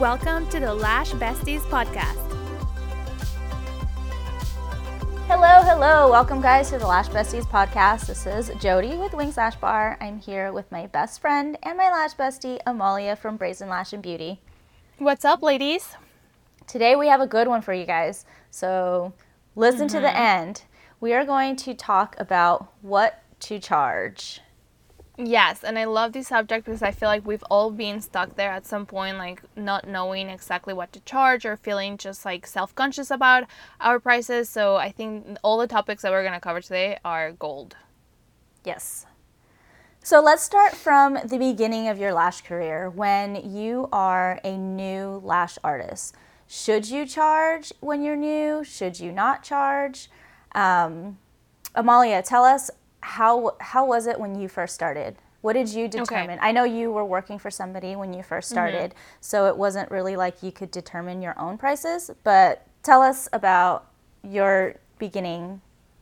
Welcome to the Lash Besties podcast. Hello, hello. Welcome, guys, to the Lash Besties podcast. This is Jody with Winkz Lash Bar. I'm here with my best friend and my lash bestie, Amalia from Brazen Lash and Beauty. What's up, ladies? Today, we have a good one for you guys. So, listen to the mm-hmm. end. We are going to talk about what to charge. Yes, and I love this subject because I feel like we've all been stuck there at some point, like not knowing exactly what to charge or feeling just like self conscious about our prices. So I think all the topics that we're going to cover today are gold. Yes. So let's start from the beginning of your lash career when you are a new lash artist. Should you charge when you're new? Should you not charge? Um, Amalia, tell us how how was it when you first started? What did you determine? I know you were working for somebody when you first Mm-hmm. started, so it wasn't really like you could determine your own prices. But tell us about your beginning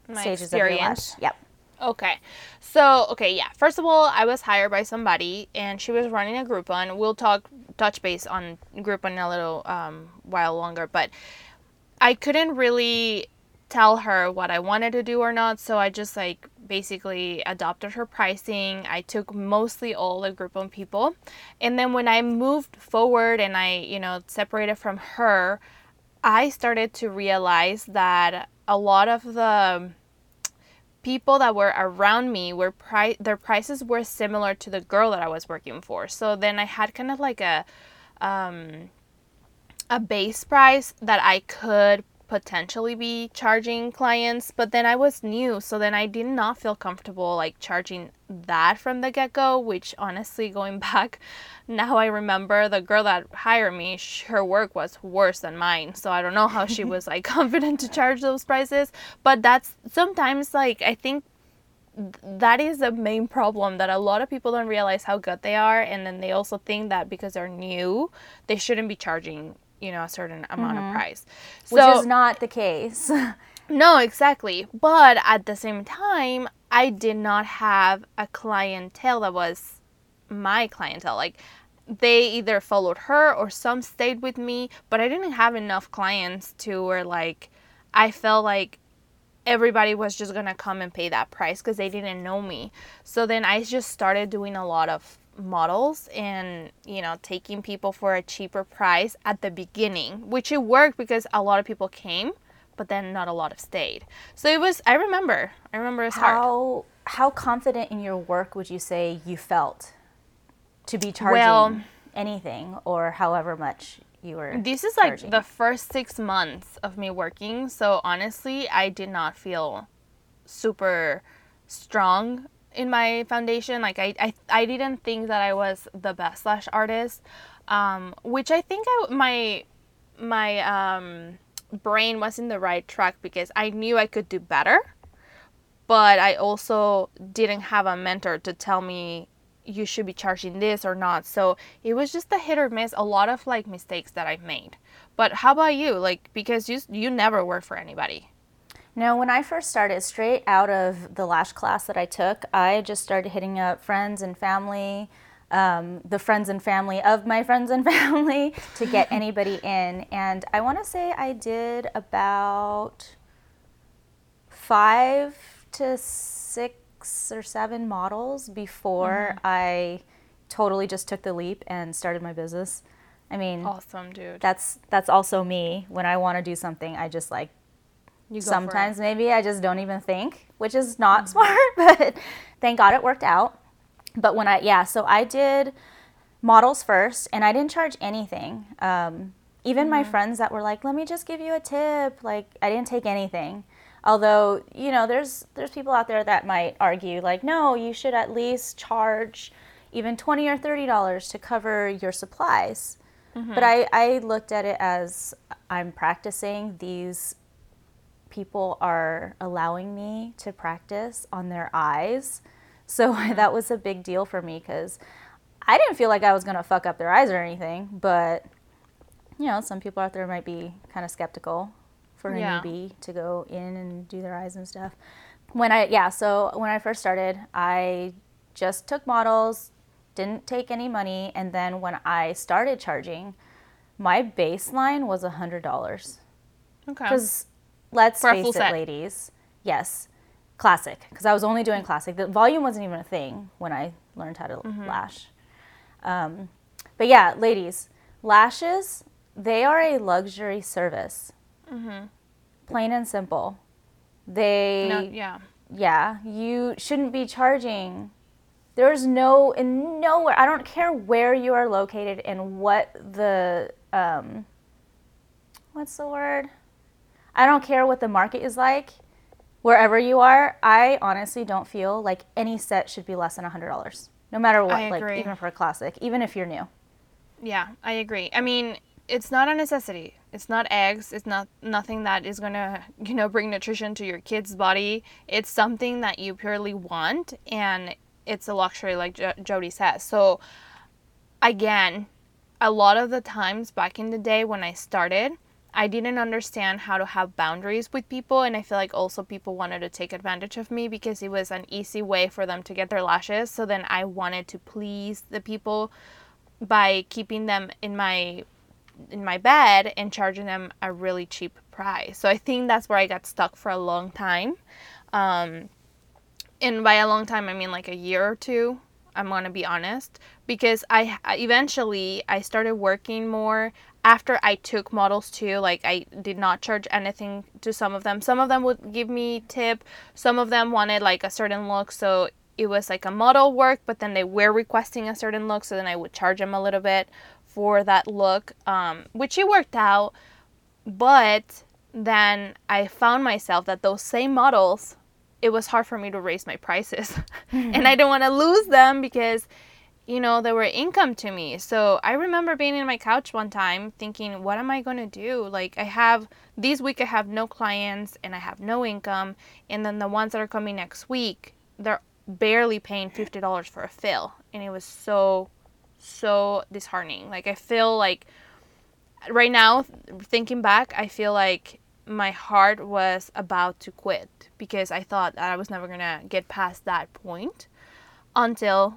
My stages of your lash. experience. Yep. Okay. So, okay, yeah. First of all, I was hired by somebody and she was running a Groupon. We'll talk touch base on Groupon in a little um, while longer, but I couldn't really tell her what I wanted to do or not, so I just like basically adopted her pricing. I took mostly all the group Groupon people. And then when I moved forward and I, you know, separated from her, I started to realize that a lot of the people that were around me were pri- their prices were similar to the girl that I was working for. So then I had kind of like a um, a base price that I could potentially be charging clients, but then I was new, so then I did not feel comfortable like charging that from the get-go, which honestly going back now I remember the girl that hired me, her work was worse than mine. So I don't know how she was like confident to charge those prices, but that's sometimes like I think that is the main problem that a lot of people don't realize how good they are and then they also think that because they're new they shouldn't be charging you know a certain amount of mm-hmm. price Which so is not the case. no exactly but at the same time i did not have a clientele that was my clientele like they either followed her or some stayed with me but i didn't have enough clients to where like i felt like everybody was just gonna come and pay that price because they didn't know me. So then I just started doing a lot of models and you know taking people for a cheaper price at the beginning, which it worked because a lot of people came, but then not a lot of stayed. So it was. I remember. I remember it's hard. how how confident in your work would you say you felt to be charging Well- anything or however much you were This is like the first six months of me working. So honestly, I did not feel super strong in my foundation. Like I, I, I didn't think that I was the best lash artist, um, which I think I, my my um, brain was in the right track because I knew I could do better, but I also didn't have a mentor to tell me you should be charging this or not. So it was just a hit or miss, a lot of like mistakes that I made. But how about you? Like because you you never work for anybody. No, when I first started, straight out of the lash class that I took, I just started hitting up friends and family, um, the friends and family of my friends and family to get anybody in. And I want to say I did about five to six or seven models before I totally just took the leap and started my business. I mean, Awesome, dude. that's that's also me. When I want to do something, I just like You go for it. Sometimes maybe I just don't even think, which is not smart, but thank God it worked out. But when I, yeah, so I did models first and I didn't charge anything. Um, even my friends that were like, let me just give you a tip, like I didn't take anything. Although, you know, there's there's people out there that might argue like, no, you should at least charge even 20 or 30 dollars to cover your supplies. But I, I looked at it as I'm practicing these people are allowing me to practice on their eyes. So that was a big deal for me because I didn't feel like I was going to fuck up their eyes or anything. But, you know, some people out there might be kind of skeptical for a Yeah. newbie to go in and do their eyes and stuff. When I, yeah, so when I first started, I just took models, didn't take any money. And then when I started charging, my baseline was a hundred dollars. Okay. Because let's For face it, set. ladies. Yes, classic. Because I was only doing classic. The volume wasn't even a thing when I learned how to Mm-hmm. lash. Um, but yeah, ladies, lashes they are a luxury service. Plain and simple. They Mm-hmm. No, yeah. yeah, you shouldn't be charging. There's no in nowhere. I don't care where you are located and what the um, what's the word? I don't care what the market is like. Wherever you are, I honestly don't feel like any set should be less than hundred dollars, no matter what. I Like even for a classic, even if you're new. Yeah, I agree. I mean, it's not a necessity. It's not eggs. It's not nothing that is gonna, you know, bring nutrition to your kid's body. It's something that you purely want, and it's a luxury, like jo- Jody says. So, again, a lot of the times back in the day when I started, I didn't understand how to have boundaries with people, and I feel like also people wanted to take advantage of me because it was an easy way for them to get their lashes. So then I wanted to please the people by keeping them in my in my bed and charging them a really cheap price. So I think that's where I got stuck for a long time. Um, and by a long time, I mean like a year or two. I'm gonna be honest because I eventually I started working more after I took models too. Like I did not charge anything to some of them. Some of them would give me tip. Some of them wanted like a certain look, so it was like a model work. But then they were requesting a certain look, so then I would charge them a little bit for that look, um, which it worked out. But then I found myself that those same models it was hard for me to raise my prices. Mm-hmm. And i didn't want to lose them because you know they were income to me. So i remember being in my couch one time thinking what am i going to do? Like i have this week i have no clients and i have no income and then the ones that are coming next week they're barely paying $50 for a fill. And it was so so disheartening. Like i feel like right now thinking back i feel like my heart was about to quit because I thought that I was never gonna get past that point until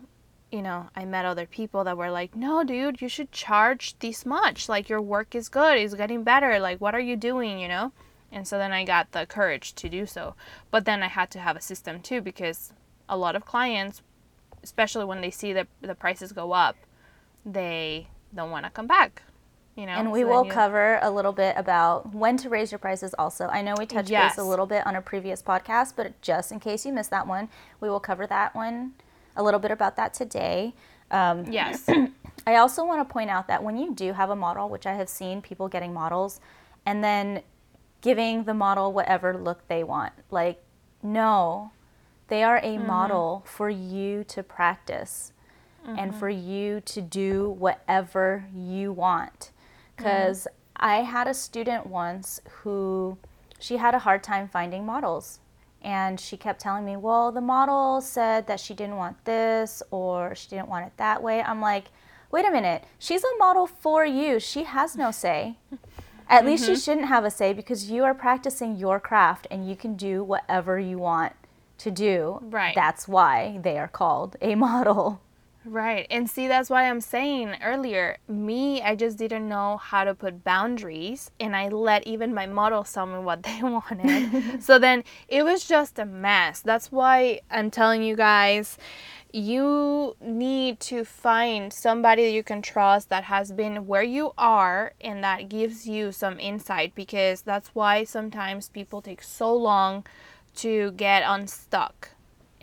you know I met other people that were like, "No, dude, you should charge this much. Like your work is good, it's getting better. Like what are you doing?" You know. And so then I got the courage to do so. But then I had to have a system too because a lot of clients, especially when they see the the prices go up, they don't want to come back. You know. And we So will you- cover a little bit about when to raise your prices also. I know we touched Yes. base a little bit on a previous podcast, but just in case you missed that one, we will cover that one a little bit about that today. Um, Yes. I also want to point out that when you do have a model, which I have seen people getting models, and then giving the model whatever look they want, like, no, they are a model for you to practice and for you to do whatever you want. Mm-hmm. Because I had a student once who she had a hard time finding models. And she kept telling me, well, the model said that she didn't want this or she didn't want it that way. I'm like, wait a minute. She's a model for you. She has no say. At least she mm-hmm. shouldn't have a say because you are practicing your craft and you can do whatever you want to do. Right. That's why they are called a model. Right. And see, that's why I'm saying earlier, me, I just didn't know how to put boundaries. And I let even my models tell me what they wanted. so then it was just a mess. That's why I'm telling you guys, you need to find somebody that you can trust that has been where you are and that gives you some insight because that's why sometimes people take so long to get unstuck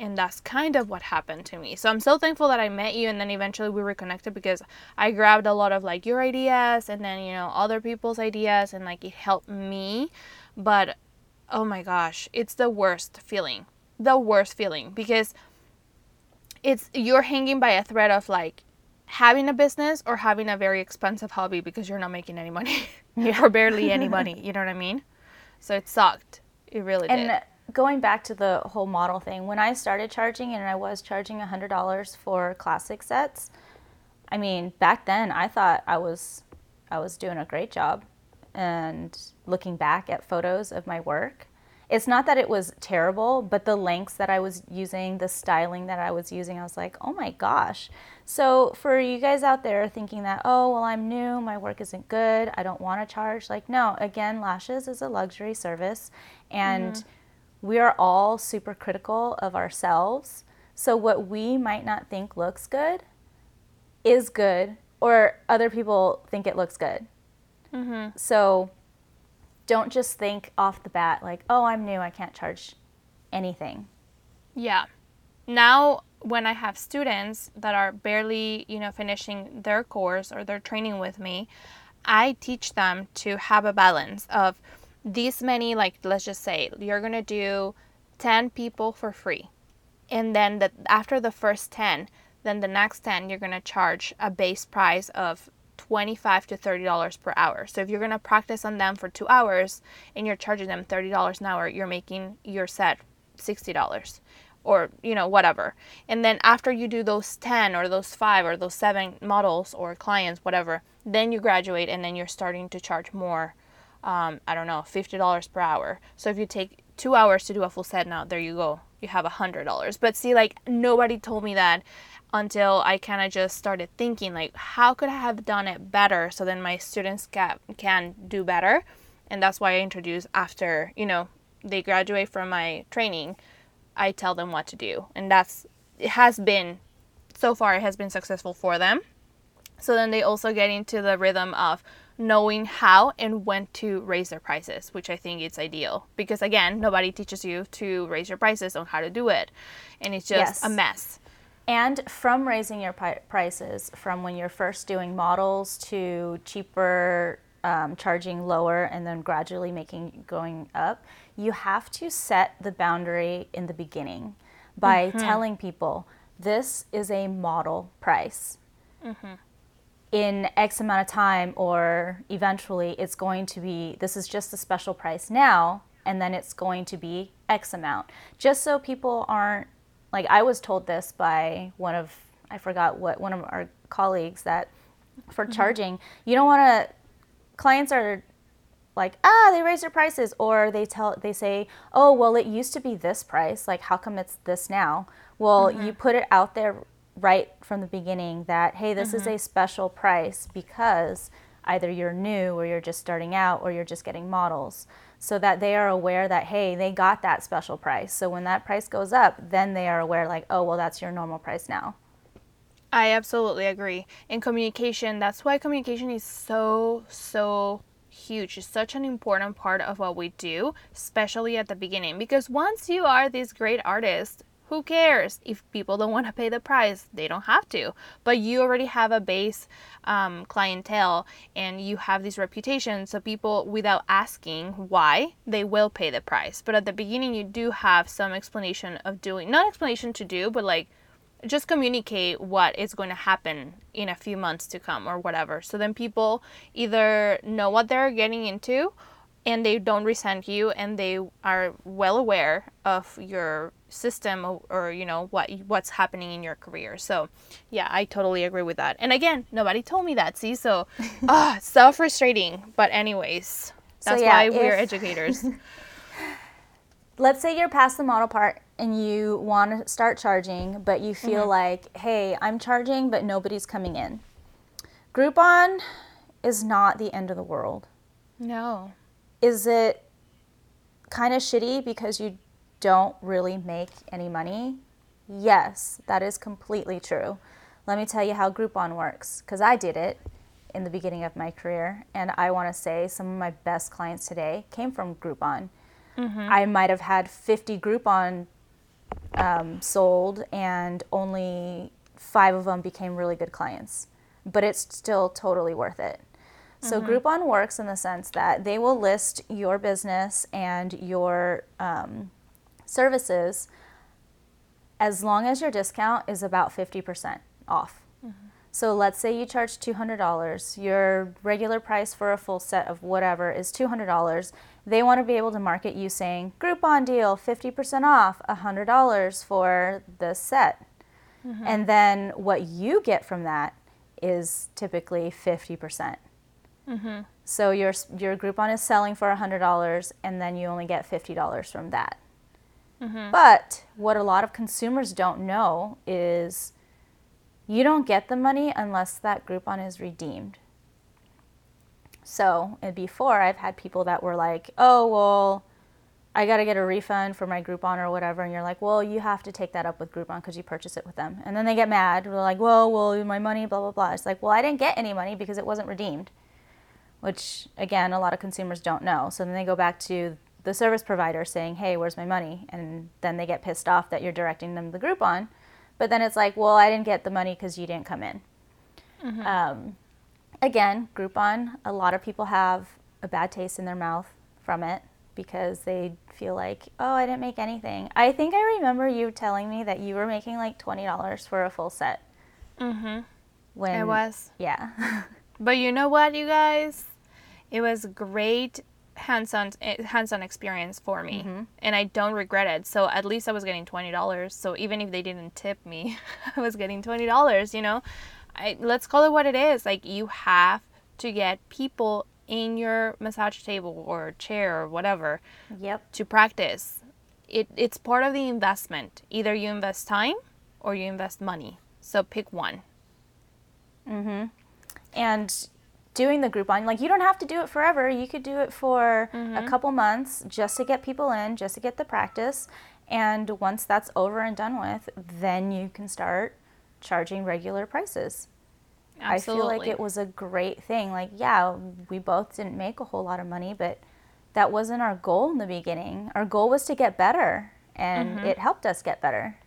and that's kind of what happened to me. So I'm so thankful that I met you and then eventually we reconnected because I grabbed a lot of like your ideas and then you know other people's ideas and like it helped me. But oh my gosh, it's the worst feeling. The worst feeling because it's you're hanging by a thread of like having a business or having a very expensive hobby because you're not making any money or barely any money, you know what I mean? So it sucked. It really did. Going back to the whole model thing, when I started charging and I was charging $100 for classic sets, I mean, back then I thought I was I was doing a great job. And looking back at photos of my work, it's not that it was terrible, but the lengths that I was using, the styling that I was using, I was like, oh my gosh. So for you guys out there thinking that, oh, well, I'm new, my work isn't good, I don't want to charge, like, no, again, lashes is a luxury service. And mm-hmm. We are all super critical of ourselves. So what we might not think looks good is good, or other people think it looks good. Mm-hmm. So don't just think off the bat like, oh, I'm new, I can't charge anything. Yeah. Now, when I have students that are barely, you know, finishing their course or their training with me, I teach them to have a balance of these many, like, let's just say you're going to do 10 people for free. And then the, after the first 10, then the next 10, you're going to charge a base price of 25 to 30 dollars per hour. So if you're going to practice on them for 2 hours and you're charging them 30 dollars an hour, you're making your set 60 dollars or you know whatever. And then after you do those 10 or those 5 or those 7 models or clients whatever, then you graduate and then you're starting to charge more um, I don't know, $50 per hour. So if you take 2 hours to do a full set now, there you go. You have $100. But see like nobody told me that until I kind of just started thinking like how could I have done it better so then my students can can do better and that's why I introduce after you know they graduate from my training I tell them what to do and that's it has been so far it has been successful for them so then they also get into the rhythm of knowing how and when to raise their prices, which I think is ideal because again, nobody teaches you to raise your prices on how to do it, and it's just yes. a mess. And from raising your pi- prices, from when you're first doing models to cheaper, um, charging lower, and then gradually making going up, you have to set the boundary in the beginning by mm-hmm. telling people this is a model price. Mm-hmm. In X amount of time, or eventually, it's going to be this is just a special price now, and then it's going to be X amount. Just so people aren't like I was told this by one of I forgot what one of our colleagues that for mm-hmm. charging, you don't want to clients are like ah they raise their prices or they tell they say oh well it used to be this price like how come it's this now well mm-hmm. you put it out there right from the beginning that hey this mm-hmm. is a special price because either you're new or you're just starting out or you're just getting models. So that they are aware that hey they got that special price. So when that price goes up then they are aware like oh well that's your normal price now. I absolutely agree. In communication that's why communication is so so huge. It's such an important part of what we do especially at the beginning. Because once you are this great artist who cares if people don't want to pay the price? They don't have to. But you already have a base um, clientele and you have this reputation. So people, without asking why, they will pay the price. But at the beginning, you do have some explanation of doing, not explanation to do, but like just communicate what is going to happen in a few months to come or whatever. So then people either know what they're getting into and they don't resent you and they are well aware of your system or, or, you know what what's happening in your career. So yeah i totally agree with that. And again nobody told me that see? So ah so frustrating but anyways that's so, yeah, why we're educators. Let's say you're past the model part and you want to start charging but you feel mm-hmm. like hey i'm charging but nobody's coming in. Groupon is not the end of the world. No. Is it kind of shitty because you don't really make any money? Yes, that is completely true. Let me tell you how Groupon works because I did it in the beginning of my career, and I want to say some of my best clients today came from Groupon. Mm-hmm. I might have had 50 Groupon um, sold, and only five of them became really good clients, but it's still totally worth it. So mm-hmm. Groupon works in the sense that they will list your business and your um, services as long as your discount is about 50% off. Mm-hmm. So let's say you charge $200. Your regular price for a full set of whatever is $200. They want to be able to market you saying, Groupon deal, 50% off, $100 for the set. Mm-hmm. And then what you get from that is typically 50%. So your your Groupon is selling for hundred dollars, and then you only get fifty dollars from that. Mm-hmm. But what a lot of consumers don't know is you don't get the money unless that Groupon is redeemed. So before, I've had people that were like, "Oh well, I got to get a refund for my Groupon or whatever," and you're like, "Well, you have to take that up with Groupon because you purchase it with them." And then they get mad. They're like, "Well, well, my money, blah blah blah." It's like, "Well, I didn't get any money because it wasn't redeemed," which again, a lot of consumers don't know. So then they go back to the service provider saying, "Hey, where's my money?" And then they get pissed off that you're directing them to the Groupon. But then it's like, "Well, I didn't get the money because you didn't come in." Um, again, Groupon, a lot of people have a bad taste in their mouth from it because they feel like, oh, I didn't make anything. I think I remember you telling me that you were making like twenty dollars for a full set. Mm-hmm. When It was. yeah, But you know what, you guys? It was great hands-on eh, hands-on experience for me, and I don't regret it. So at least I was getting twenty dollars. So even if they didn't tip me, I was getting twenty dollars. You know, I, let's call it what it is. Like you have to get people in your massage table or chair or whatever yep, to practice. It, it's part of the investment. Either you invest time or you invest money. So pick one. and doing the Groupon, like you don't have to do it forever. You could do it for a mm-hmm. couple months just to get people in, just to get the practice. And once that's over and done with, then you can start charging regular prices. I feel like it was a great thing. Like, yeah, we both didn't make a whole lot of money, but that wasn't our goal in the beginning. Our goal was to get better, and mm-hmm. it helped us get better.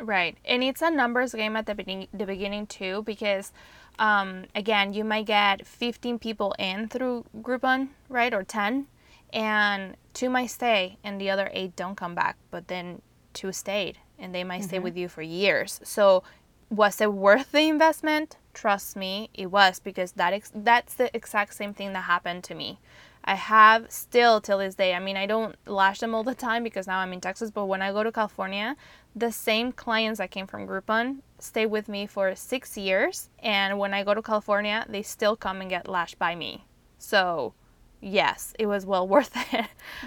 Right. And it's a numbers game at the beginning, the beginning too, because um, again, you might get 15 people in through Groupon, right, or 10, and two might stay, and the other eight don't come back. But then two stayed, and they might stay with you for years. So, was it worth the investment? Trust me, it was because that ex- that's the exact same thing that happened to me. I have still till this day. I mean, I don't lash them all the time because now I'm in Texas, but when I go to California, the same clients that came from Groupon stay with me for six years. And when I go to California, they still come and get lashed by me. So, yes, it was well worth it.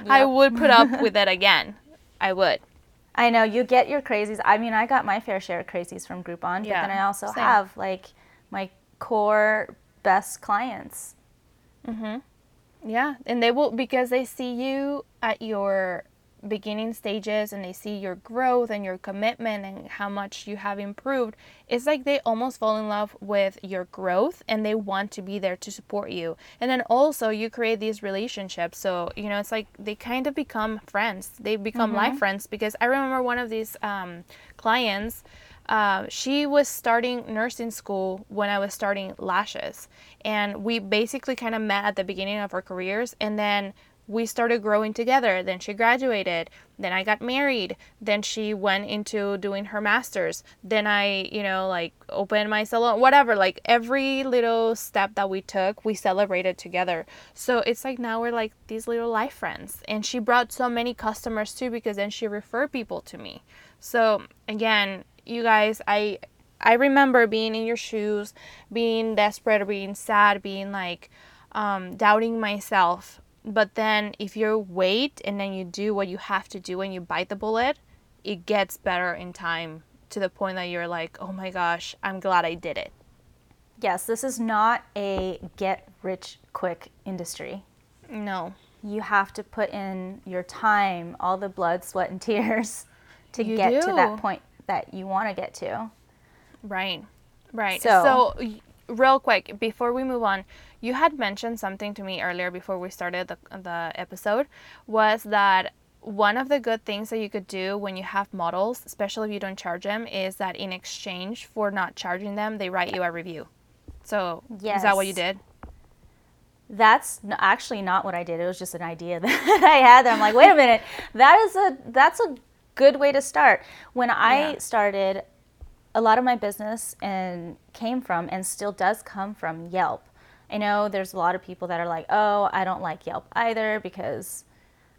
I would put up with it again. I would. I know you get your crazies. I mean, I got my fair share of crazies from Groupon, but then I also same. have like my core best clients. Mm-hmm. Yeah, and they will because they see you at your beginning stages and they see your growth and your commitment and how much you have improved. It's like they almost fall in love with your growth and they want to be there to support you. And then also you create these relationships. So, you know, it's like they kind of become friends. They become life friends because I remember one of these um, clients uh, she was starting nursing school when I was starting lashes. And we basically kind of met at the beginning of our careers. And then we started growing together. Then she graduated. Then I got married. Then she went into doing her master's. Then I, you know, like opened my salon, whatever. Like every little step that we took, we celebrated together. So it's like now we're like these little life friends. And she brought so many customers too because then she referred people to me. So again, you guys, I I remember being in your shoes, being desperate, or being sad, being like um, doubting myself. But then if you wait and then you do what you have to do and you bite the bullet, it gets better in time to the point that you're like, oh my gosh, I'm glad I did it. Yes, this is not a get rich quick industry. No. You have to put in your time, all the blood, sweat, and tears to You get to that point that you want to get to. Right. Right. So- So, real quick, before we move on, you had mentioned something to me earlier before we started the, the episode was that one of the good things that you could do when you have models, especially if you don't charge them, is that in exchange for not charging them, they write you a review. So, is that what you did? That's actually not what I did. It was just an idea that I had. That I'm like, wait a minute, that is a that's a good way to start. When I Yeah. started, a lot of my business and came from and still does come from Yelp. I know there's a lot of people that are like, oh, I don't like Yelp either because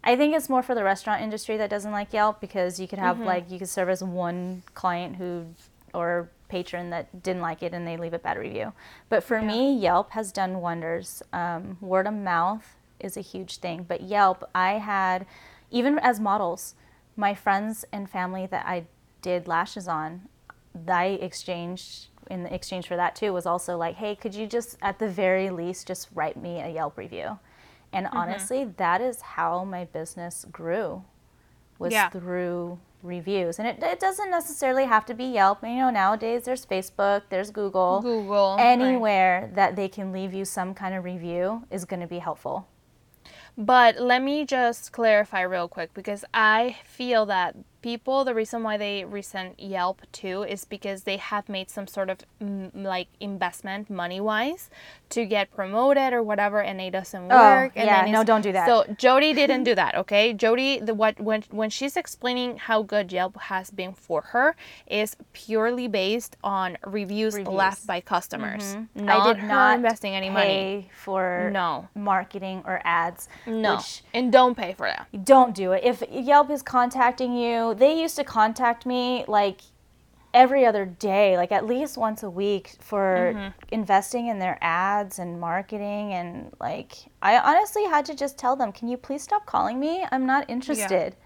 I think it's more for the restaurant industry that doesn't like Yelp because you could have like you could serve as one client who or patron that didn't like it and they leave a bad review. But for yeah. me, Yelp has done wonders. Um, word of mouth is a huge thing. But Yelp, I had, even as models, my friends and family that I did lashes on, I exchanged in exchange for that too was also like, hey, could you just at the very least just write me a Yelp review? And mm-hmm. honestly, that is how my business grew was yeah. through reviews. And it, it doesn't necessarily have to be Yelp. You know, nowadays there's Facebook, there's Google. Google. Anywhere right. that they can leave you some kind of review is going to be helpful. But let me just clarify real quick because I feel that people, the reason why they resent Yelp too is because they have made some sort of mm, like investment money wise to get promoted or whatever, and it doesn't oh, work. Oh, yeah, no, don't do that. So Jody didn't do that. Okay, Jody, the what when when she's explaining how good Yelp has been for her is purely based on reviews, reviews. left by customers. Mm-hmm. Not I did not investing any money for no marketing or ads. No, and don't pay for that. Don't do it. If Yelp is contacting you they used to contact me like every other day, like at least once a week for mm-hmm. investing in their ads and marketing and like I honestly had to just tell them, "Can you please stop calling me? I'm not interested."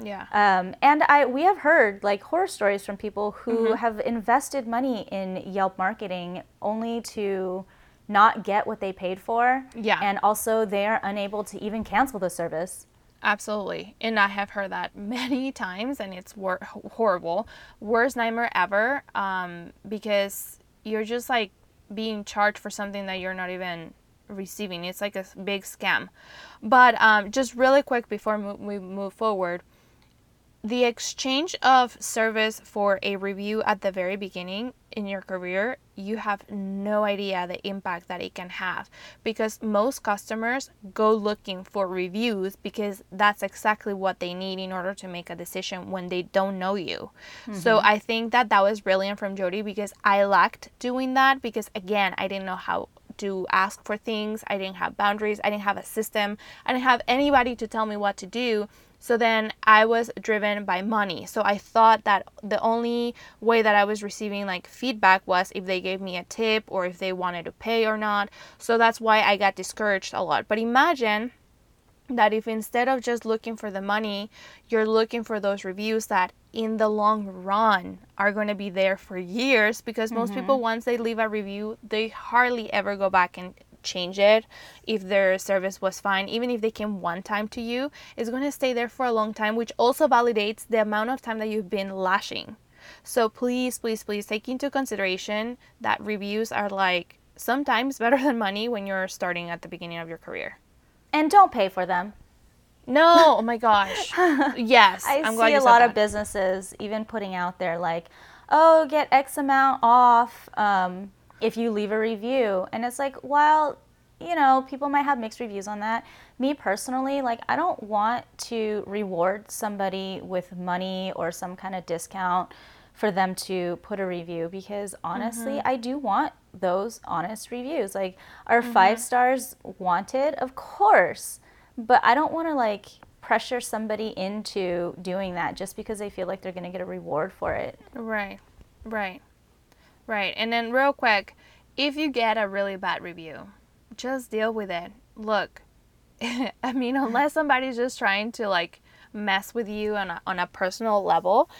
Yeah. yeah. Um, and I we have heard like horror stories from people who mm-hmm. have invested money in Yelp marketing only to not get what they paid for. Yeah. And also they are unable to even cancel the service. Absolutely. And I have heard that many times, and it's wor- horrible. Worst nightmare ever um, because you're just like being charged for something that you're not even receiving. It's like a big scam. But um, just really quick before mo- we move forward, the exchange of service for a review at the very beginning in your career, you have no idea the impact that it can have because most customers go looking for reviews because that's exactly what they need in order to make a decision when they don't know you. Mm-hmm. So I think that that was brilliant from Jody because I lacked doing that because again, I didn't know how to ask for things. I didn't have boundaries. I didn't have a system. I didn't have anybody to tell me what to do. So then I was driven by money. So I thought that the only way that I was receiving like feedback was if they gave me a tip or if they wanted to pay or not. So that's why I got discouraged a lot. But imagine that if instead of just looking for the money, you're looking for those reviews that in the long run are going to be there for years because most mm-hmm. people once they leave a review, they hardly ever go back and change it if their service was fine even if they came one time to you it's going to stay there for a long time which also validates the amount of time that you've been lashing so please please please take into consideration that reviews are like sometimes better than money when you're starting at the beginning of your career and don't pay for them no, oh my gosh. Yes. I I'm see a lot that. of businesses even putting out there like, oh, get X amount off. Um, if you leave a review. And it's like, while, you know, people might have mixed reviews on that, me personally, like, I don't want to reward somebody with money or some kind of discount for them to put a review because honestly, mm-hmm. I do want those honest reviews. Like, are mm-hmm. five stars wanted? Of course. But I don't want to, like, pressure somebody into doing that just because they feel like they're going to get a reward for it. Right, right. Right. And then, real quick, if you get a really bad review, just deal with it. Look, I mean, unless somebody's just trying to like mess with you on a, on a personal level,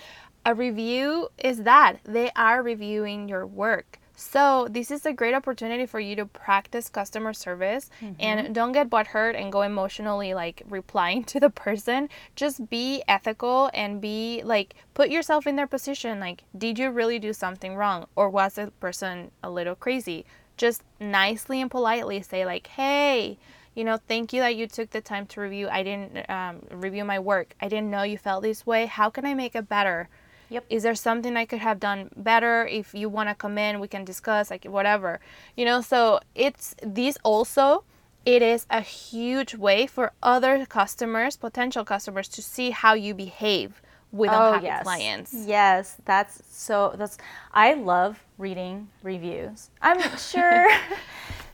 a review is that they are reviewing your work. So this is a great opportunity for you to practice customer service mm-hmm. and don't get butthurt and go emotionally like replying to the person. Just be ethical and be like put yourself in their position. Like, did you really do something wrong? Or was the person a little crazy? Just nicely and politely say like, hey, you know, thank you that you took the time to review. I didn't um, review my work. I didn't know you felt this way. How can I make it better? Yep. Is there something I could have done better? If you want to come in, we can discuss, like whatever. You know, so it's these also it is a huge way for other customers, potential customers to see how you behave with oh, unhappy yes. clients. Yes, that's so that's I love reading reviews. I'm sure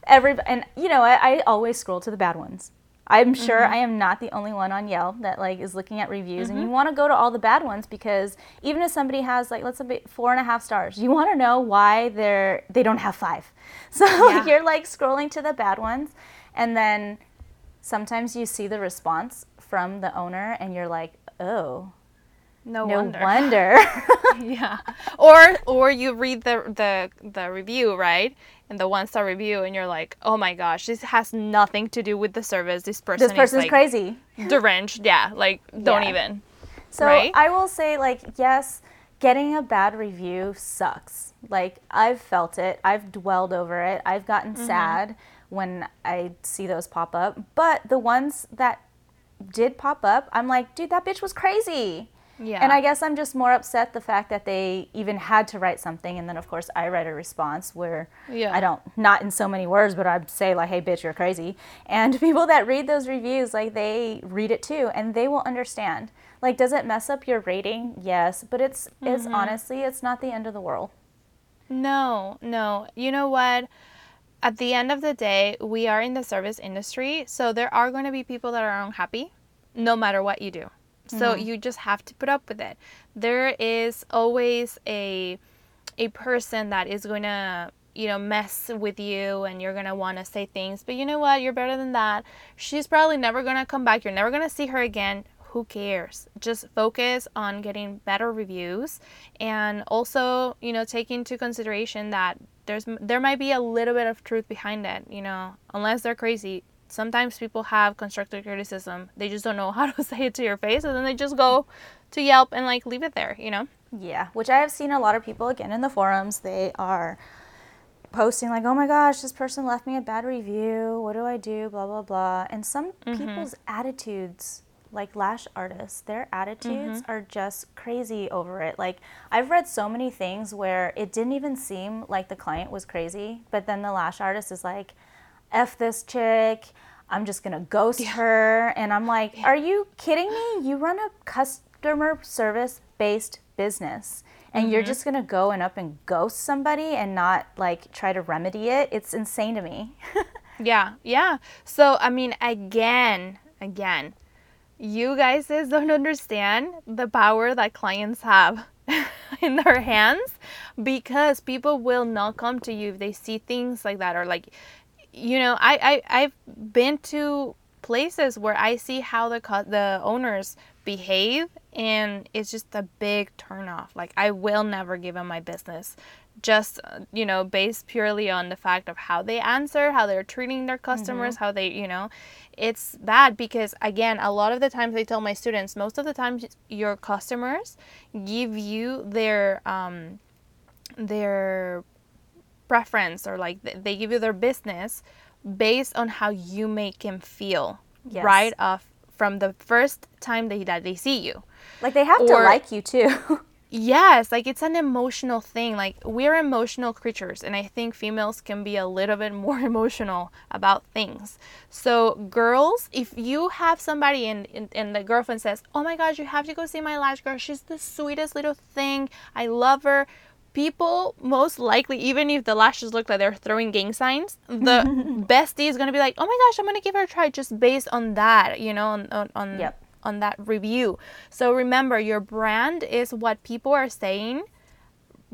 every and you know, I, I always scroll to the bad ones. I'm sure mm-hmm. I am not the only one on Yelp that like is looking at reviews, and you mm-hmm. want to go to all the bad ones because even if somebody has like let's say four and a half stars, you want to know why they're they don't have five. So Yeah. you're like scrolling to the bad ones, and then sometimes you see the response from the owner, and you're like, oh, No, no wonder. wonder. yeah. Or or you read the the the review, right? And the one star review and you're like, "Oh my gosh, this has nothing to do with the service. This person this person's is like crazy. deranged." Yeah, like don't Yeah. even. So right? I will say, like, yes, getting a bad review sucks. Like, I've felt it, I've dwelled over it, I've gotten Mm-hmm. sad when I see those pop up. But the ones that did pop up, I'm like, dude, that bitch was crazy. Yeah. And I guess I'm just more upset the fact that they even had to write something, and then of course I write a response where Yeah. I don't, not in so many words, but I'd say like, "Hey, bitch, you're crazy." And people that read those reviews, like they read it too, and they will understand. Like, does it mess up your rating? Yes, but it's it's Mm-hmm. honestly, it's not the end of the world. No, no. You know what? At the end of the day, we are in the service industry, so there are going to be people that are unhappy no matter what you do. So mm-hmm. you just have to put up with it. There is always a a person that is going to you know mess with you and you're going to want to say things but you know what? You're better than that. She's probably never going to come back. You're never going to see her again. Who cares? Just focus on getting better reviews and also you know take into consideration that there's there might be a little bit of truth behind it you know unless they're crazy sometimes people have constructive criticism they just don't know how to say it to your face and then they just go to yelp and like leave it there you know Yeah, which I have seen a lot of people again in the forums. They are posting like, "Oh my gosh, this person left me a bad review. What do I do?" Blah blah blah. And some mm-hmm. people's attitudes, like lash artists, their attitudes mm-hmm. are just crazy over it. Like I've read so many things where it didn't even seem like the client was crazy, but then the lash artist is like, "F this chick." I'm just gonna ghost her, and I'm like, "Are you kidding me? You run a customer service based business and you're mm-hmm. just gonna go and up and ghost somebody and not like try to remedy it it's insane to me Yeah, yeah. So, I mean, again, again, you guys don't understand the power that clients have in their hands because people will not come to you if they see things like that or like you know, I I I've been to places where I see how the co- the owners behave and it's just a big turnoff. Like I will never give them my business just you know based purely on the fact of how they answer how they're treating their customers how they you know it's bad because again a lot of the times i tell my students most of the times your customers give you their um their preference or like th- they give you their business based on how you make them feel Yes. right off from the first time they, that they see you like they have to like you too Yes, like it's an emotional thing. Like we're emotional creatures, and I think females can be a little bit more emotional about things. So, girls, if you have somebody and, and, and the girlfriend says, Oh my gosh, you have to go see my lash girl, she's the sweetest little thing, I love her. People, most likely, even if the lashes look like they're throwing gang signs, the bestie is gonna be like, Oh my gosh, I'm gonna give her a try just based on that, you know, on, on, on Yep. on that review. So remember, your brand is what people are saying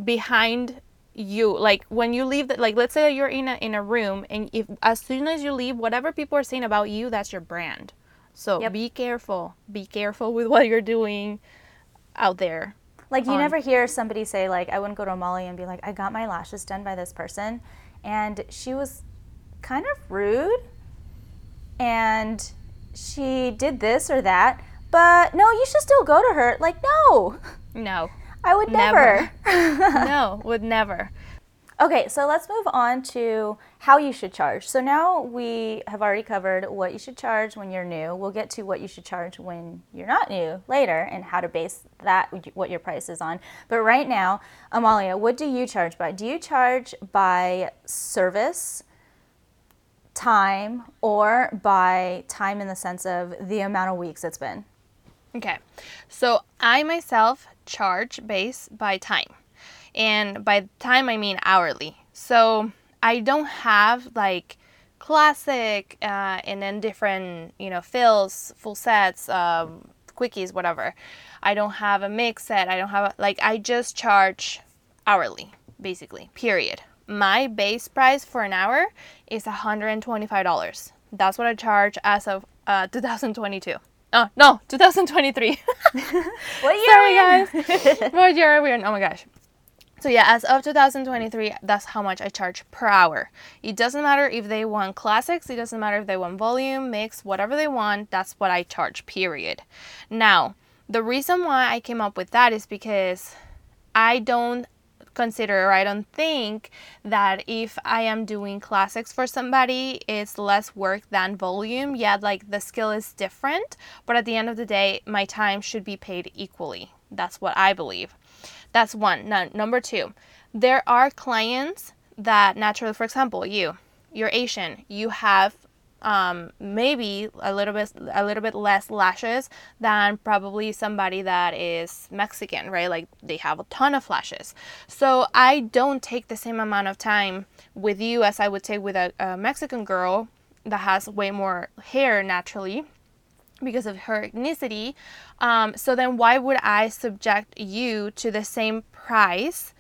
behind you. Like when you leave, the, like let's say you're in a in a room, and if as soon as you leave, whatever people are saying about you, that's your brand. So Yep. be careful. Be careful with what you're doing out there. Like you on- never hear somebody say like i wouldn't go to molly and be like i got my lashes done by this person. And she was kind of rude and she did this or that but no you should still go to her. Like no. No, i would never. no, would never. Okay, so let's move on to how you should charge. So now we have already covered what you should charge when you're new. We'll get to what you should charge when you're not new later and how to base that, what your price is on. But right now, Amalia, what do you charge by? Do you charge by service, time, or by time in the sense of the amount of weeks it's been? Okay, so I myself charge base by time, and by time I mean hourly. So I don't have like classic, uh, and then different, you know, fills, full sets, um, quickies, whatever. I don't have a mix set. I don't have a, like I just charge hourly, basically. Period. My base price for an hour is $125. That's what I charge as of uh, 2022. Oh no, 2023. What year? Sorry guys. what year are we in? Oh my gosh. So yeah, as of 2023, that's how much I charge per hour. It doesn't matter if they want classics, it doesn't matter if they want volume, mix, whatever they want, that's what I charge, period. Now, the reason why I came up with that is because I don't consider or I don't think that if I am doing classics for somebody, it's less work than volume. Yeah, like the skill is different, but at the end of the day, my time should be paid equally. That's what I believe. That's one. Now, number two, there are clients that naturally, for example, you, you're Asian, you have um, maybe a little bit a little bit less lashes than probably somebody that is Mexican, right? Like they have a ton of lashes. So I don't take the same amount of time with you as I would take with a, a Mexican girl that has way more hair naturally because of her ethnicity. Um, so then why would I subject you to the same price?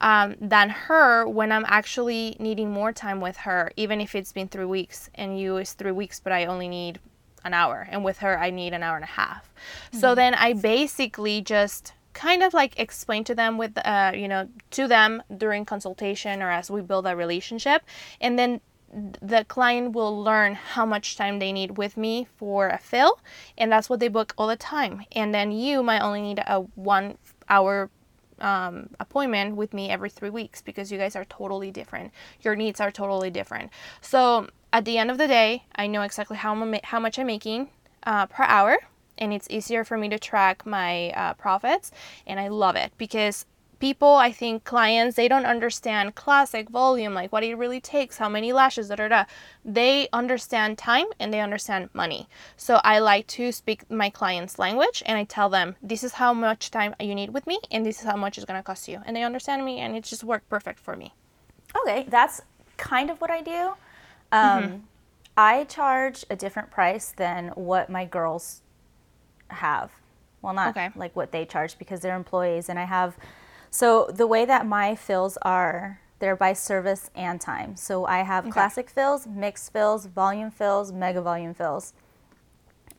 um, than her when I'm actually needing more time with her, even if it's been three weeks and you is three weeks, but I only need an hour, and with her I need an hour and a half. Mm-hmm. So then I basically just kind of like explain to them with uh, you know to them during consultation or as we build a relationship and then the client will learn how much time they need with me for a fill and that's what they book all the time and then you might only need a one hour um, appointment with me every three weeks because you guys are totally different. Your needs are totally different. So at the end of the day, I know exactly how, how much I'm making uh, per hour, and it's easier for me to track my uh, profits, and I love it because people i think clients they don't understand classic volume like what it really takes how many lashes da, da, da. they understand time and they understand money so i like to speak my clients language and i tell them this is how much time you need with me and this is how much it's going to cost you and they understand me and it just worked perfect for me okay that's kind of what i do um, mm-hmm. i charge a different price than what my girls have well not okay. like what they charge because they're employees and i have so the way that my fills are, they're by service and time. So I have okay. classic fills, mixed fills, volume fills, mega volume fills.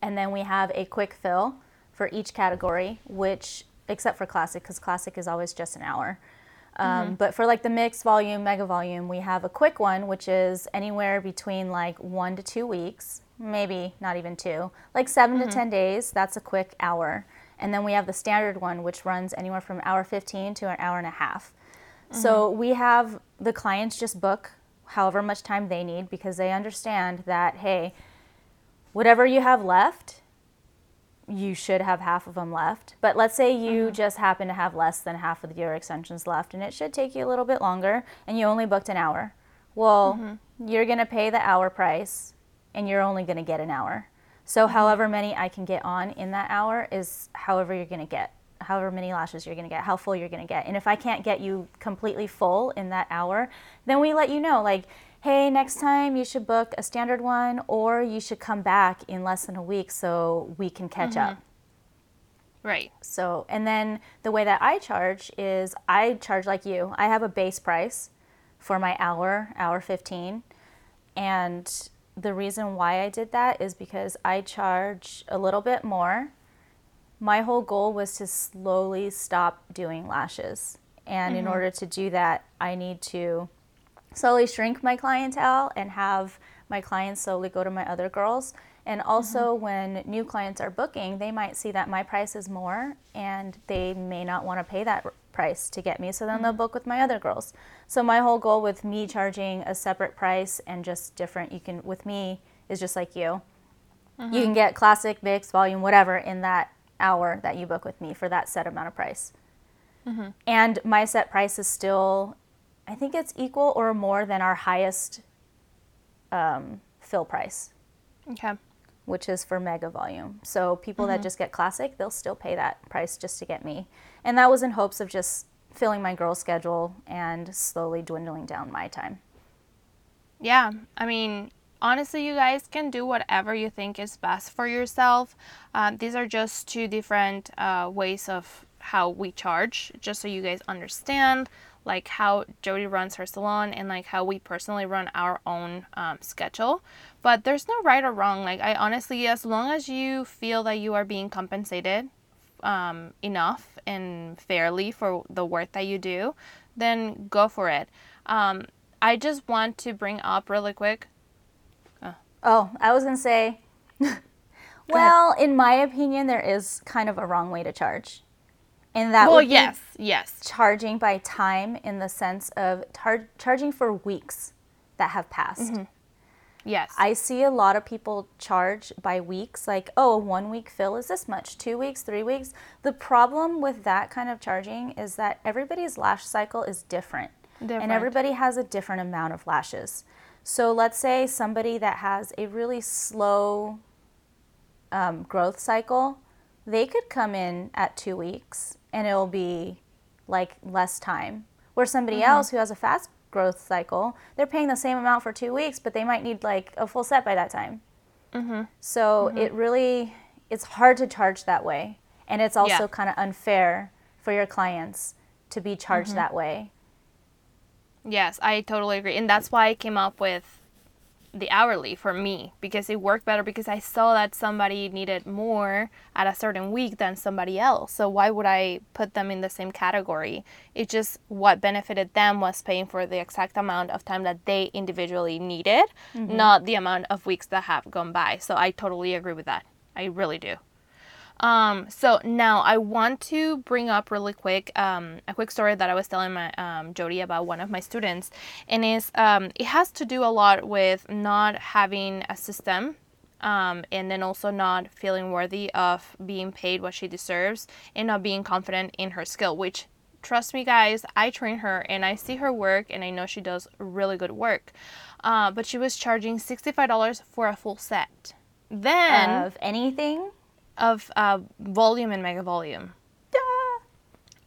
And then we have a quick fill for each category, which, except for classic, because classic is always just an hour. Um, mm-hmm. But for like the mixed volume, mega volume, we have a quick one, which is anywhere between like one to two weeks, maybe not even two, like 7 mm-hmm. to 10 days. That's a quick hour. And then we have the standard one, which runs anywhere from hour 15 to an hour and a half. Mm-hmm. So we have the clients just book however much time they need because they understand that, hey, whatever you have left, you should have half of them left. But let's say you mm-hmm. just happen to have less than half of your extensions left and it should take you a little bit longer and you only booked an hour. Well, mm-hmm. you're going to pay the hour price and you're only going to get an hour. So however many I can get on in that hour is however you're going to get, however many lashes you're going to get, how full you're going to get. And if I can't get you completely full in that hour, then we let you know like, hey, next time you should book a standard one or you should come back in less than a week so we can catch mm-hmm. up. Right. So, and then the way that I charge is I charge like you. I have a base price for my hour, hour 15. And the reason why I did that is because I charge a little bit more. My whole goal was to slowly stop doing lashes. And mm-hmm. in order to do that, I need to slowly shrink my clientele and have my clients slowly go to my other girls. And also, mm-hmm. when new clients are booking, they might see that my price is more and they may not want to pay that price to get me. So then mm-hmm. they'll book with my other girls. So my whole goal with me charging a separate price and just different, you can, with me, is just like you. Mm-hmm. You can get classic, mix, volume, whatever in that hour that you book with me for that set amount of price. Mm-hmm. And my set price is still, I think it's equal or more than our highest um, fill price. Okay which is for mega volume. So people mm-hmm. that just get classic, they'll still pay that price just to get me. And that was in hopes of just filling my girl schedule and slowly dwindling down my time. Yeah, I mean, honestly, you guys can do whatever you think is best for yourself. Um, these are just two different uh, ways of how we charge, just so you guys understand like how Jody runs her salon and like how we personally run our own um, schedule. But there's no right or wrong. Like I honestly, as long as you feel that you are being compensated um, enough and fairly for the work that you do, then go for it. Um, I just want to bring up really quick. Oh, oh I was gonna say. well, in my opinion, there is kind of a wrong way to charge. And that well, yes, yes. Charging by time in the sense of tar- charging for weeks that have passed. Mm-hmm. Yes. I see a lot of people charge by weeks, like, oh, a one week fill is this much, two weeks, three weeks. The problem with that kind of charging is that everybody's lash cycle is different. different. And everybody has a different amount of lashes. So let's say somebody that has a really slow um, growth cycle, they could come in at two weeks and it'll be like less time. Where somebody mm-hmm. else who has a fast growth cycle, they're paying the same amount for two weeks, but they might need like a full set by that time. Mm-hmm. So mm-hmm. it really, it's hard to charge that way. And it's also yeah. kind of unfair for your clients to be charged mm-hmm. that way. Yes, I totally agree. And that's why I came up with the hourly for me because it worked better because I saw that somebody needed more at a certain week than somebody else. So why would I put them in the same category? It just what benefited them was paying for the exact amount of time that they individually needed, mm-hmm. not the amount of weeks that have gone by. So I totally agree with that. I really do. Um, so now I want to bring up really quick um, a quick story that I was telling my um, Jody about one of my students, and is um, it has to do a lot with not having a system. Um, and then also not feeling worthy of being paid what she deserves and not being confident in her skill, which trust me guys i train her and i see her work and i know she does really good work uh, but she was charging $65 for a full set then of anything of uh, volume and mega volume.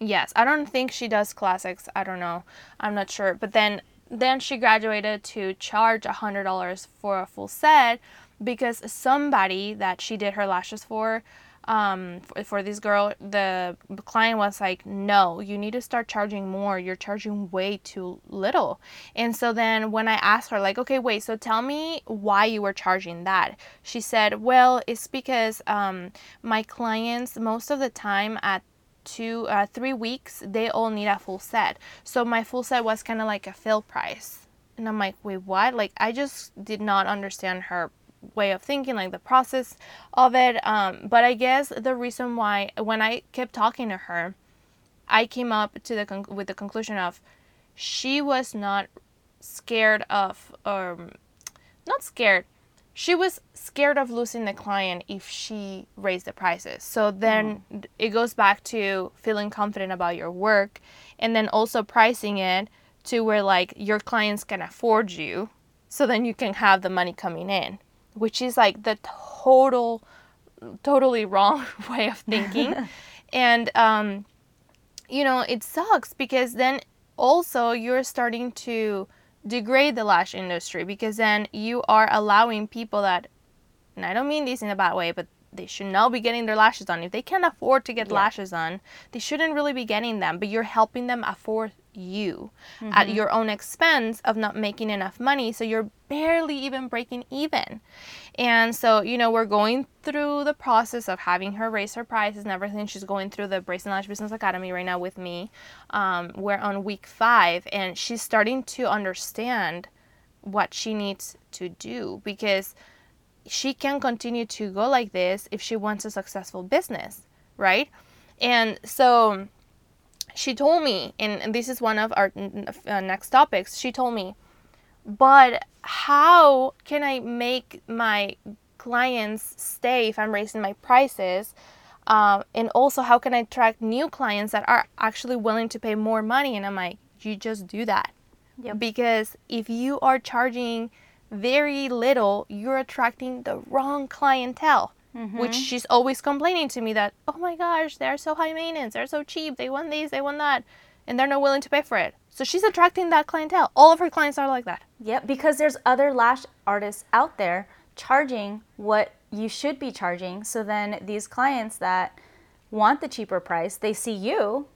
Yes, I don't think she does classics. I don't know. I'm not sure. But then then she graduated to charge a hundred dollars for a full set because somebody that she did her lashes for um, for, for this girl, the client was like, no, you need to start charging more. You're charging way too little. And so then when I asked her, like, okay, wait, so tell me why you were charging that. She said, well, it's because um, my clients, most of the time at two, uh, three weeks, they all need a full set. So my full set was kind of like a fill price. And I'm like, wait, what? Like, I just did not understand her way of thinking, like the process of it. Um, but I guess the reason why, when I kept talking to her, I came up to the con- with the conclusion of she was not scared of, um, not scared. She was scared of losing the client if she raised the prices. So then mm. it goes back to feeling confident about your work and then also pricing it to where like your clients can afford you so then you can have the money coming in which is like the total totally wrong way of thinking and um, you know it sucks because then also you're starting to degrade the lash industry because then you are allowing people that and i don't mean this in a bad way but they should not be getting their lashes on. if they can't afford to get yeah. lashes on, they shouldn't really be getting them but you're helping them afford you mm-hmm. at your own expense of not making enough money. So you're barely even breaking even. And so, you know, we're going through the process of having her raise her prices and everything. She's going through the Brazen Lash Business Academy right now with me. Um, we're on week five, and she's starting to understand what she needs to do because she can continue to go like this if she wants a successful business, right? And so she told me, and this is one of our uh, next topics, she told me, but how can I make my clients stay if I'm raising my prices? Um, and also, how can I attract new clients that are actually willing to pay more money? And I'm like, you just do that. Yep. Because if you are charging very little, you're attracting the wrong clientele. Mm-hmm. Which she's always complaining to me that, oh my gosh, they're so high maintenance, they're so cheap, they want these, they want that, and they're not willing to pay for it. So she's attracting that clientele. All of her clients are like that. Yep, because there's other lash artists out there charging what you should be charging. So then these clients that want the cheaper price, they see you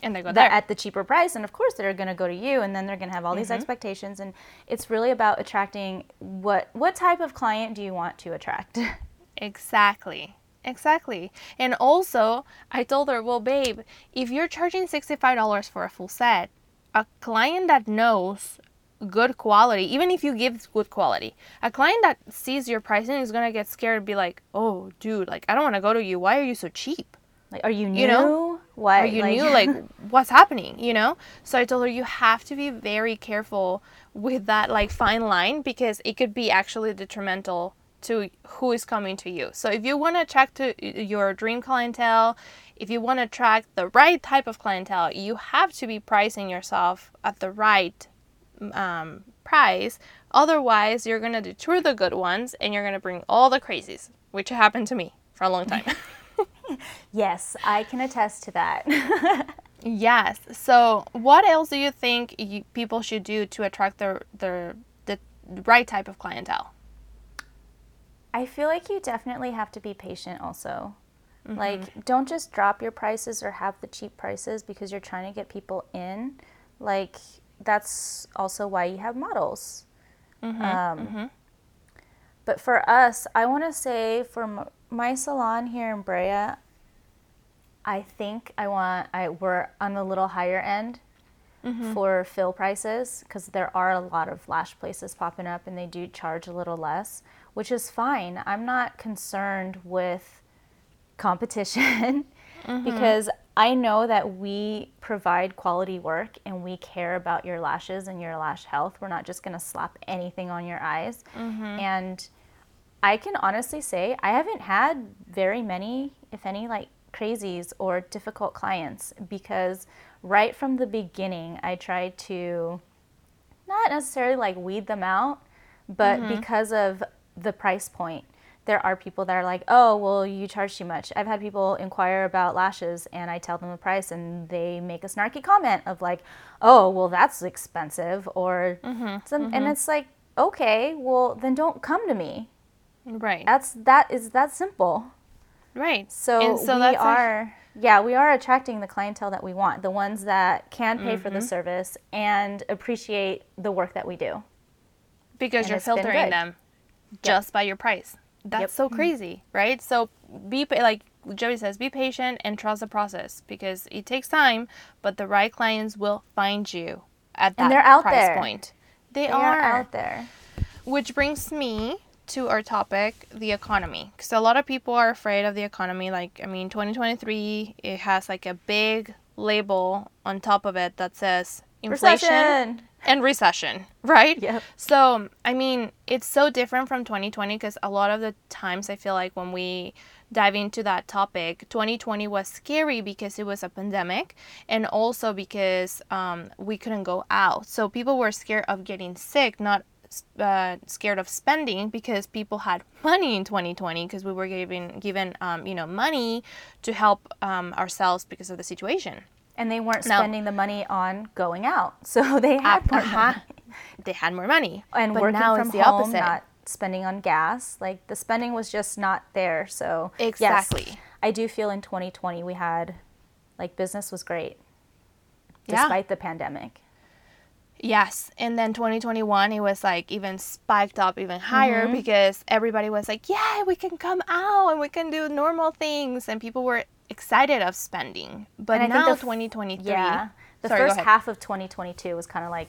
And they go there. at the cheaper price and of course they're going to go to you and then they're going to have all these expectations and it's really about attracting what what type of client do you want to attract? Exactly. Exactly. And also, I told her, well, babe, if you're charging $65 for a full set, a client that knows good quality, even if you give good quality, a client that sees your pricing is going to get scared and be like, oh, dude, like, I don't want to go to you. Why are you so cheap? like are you new? You know? Why Are you new? Like, what's happening? You know? So I told her, you have to be very careful with that, like, fine line because it could be actually detrimental to who is coming to you. So if you want to attract to your dream clientele, if you want to attract the right type of clientele, you have to be pricing yourself at the right um, price. Otherwise, you're going to deter the good ones and you're going to bring all the crazies, which happened to me for a long time. Yes, I can attest to that. Yes. So, what else do you think you, people should do to attract their their the right type of clientele? I feel like you definitely have to be patient also. Mm-hmm. Like, don't just drop your prices or have the cheap prices because you're trying to get people in. Like, that's also why you have models. Mm-hmm. um, mm-hmm. But for us, I want to say for m- my salon here in Brea, I think I want I we're on the little higher end for fill prices because there are a lot of lash places popping up and they do charge a little less, which is fine. I'm not concerned with competition mm-hmm. because I know that we provide quality work and we care about your lashes and your lash health. We're not just going to slap anything on your eyes. Mm-hmm. And I can honestly say I haven't had very many, if any, like crazies or difficult clients because right from the beginning I tried to not necessarily like weed them out, but mm-hmm. because of the price point, there are people that are like, oh, well, you charge too much. I've had people inquire about lashes and I tell them the price and they make a snarky comment of like, oh, well, that's expensive or some, and it's like, okay, well, then don't come to me. Right. That's that is that simple. right. So, And so we are, yeah, we are attracting the clientele that we want, the ones that can pay for the Mm-hmm. service and appreciate the work that we do. because and you're filtering them just by your price. That's Yep. so mm-hmm. crazy, right? So be like Joey says, be patient and trust the process because it takes time, but the right clients will find you at that point. And they're out price there. point. They, They are. are out there. Which brings me to our topic, the economy. Because a lot of people are afraid of the economy. Like, I mean, 2023, it has like a big label on top of it that says inflation Recession. And recession, right? Yep. So, I mean, it's so different from 2020 because a lot of the times I feel like when we dive into that topic, 2020 was scary because it was a pandemic and also because um, we couldn't go out. So, people were scared of getting sick, not uh, scared of spending because people had money in 2020 because we were given given um, you know money to help um, ourselves because of the situation. And they weren't No. spending the money on going out. So they had more Uh-huh. money. They had more money, And but working now from it's the home, opposite. not spending on gas. Like the spending was just not there. So yes, Exactly. I do feel in 2020 we had, like business was great. Yeah. Despite the pandemic. Yes, and then 2021 it was like even spiked up even higher because everybody was like, "Yeah, we can come out and we can do normal things," and people were excited of spending. But And now f- 2023, Yeah. The Sorry, first half of 2022 was kind of like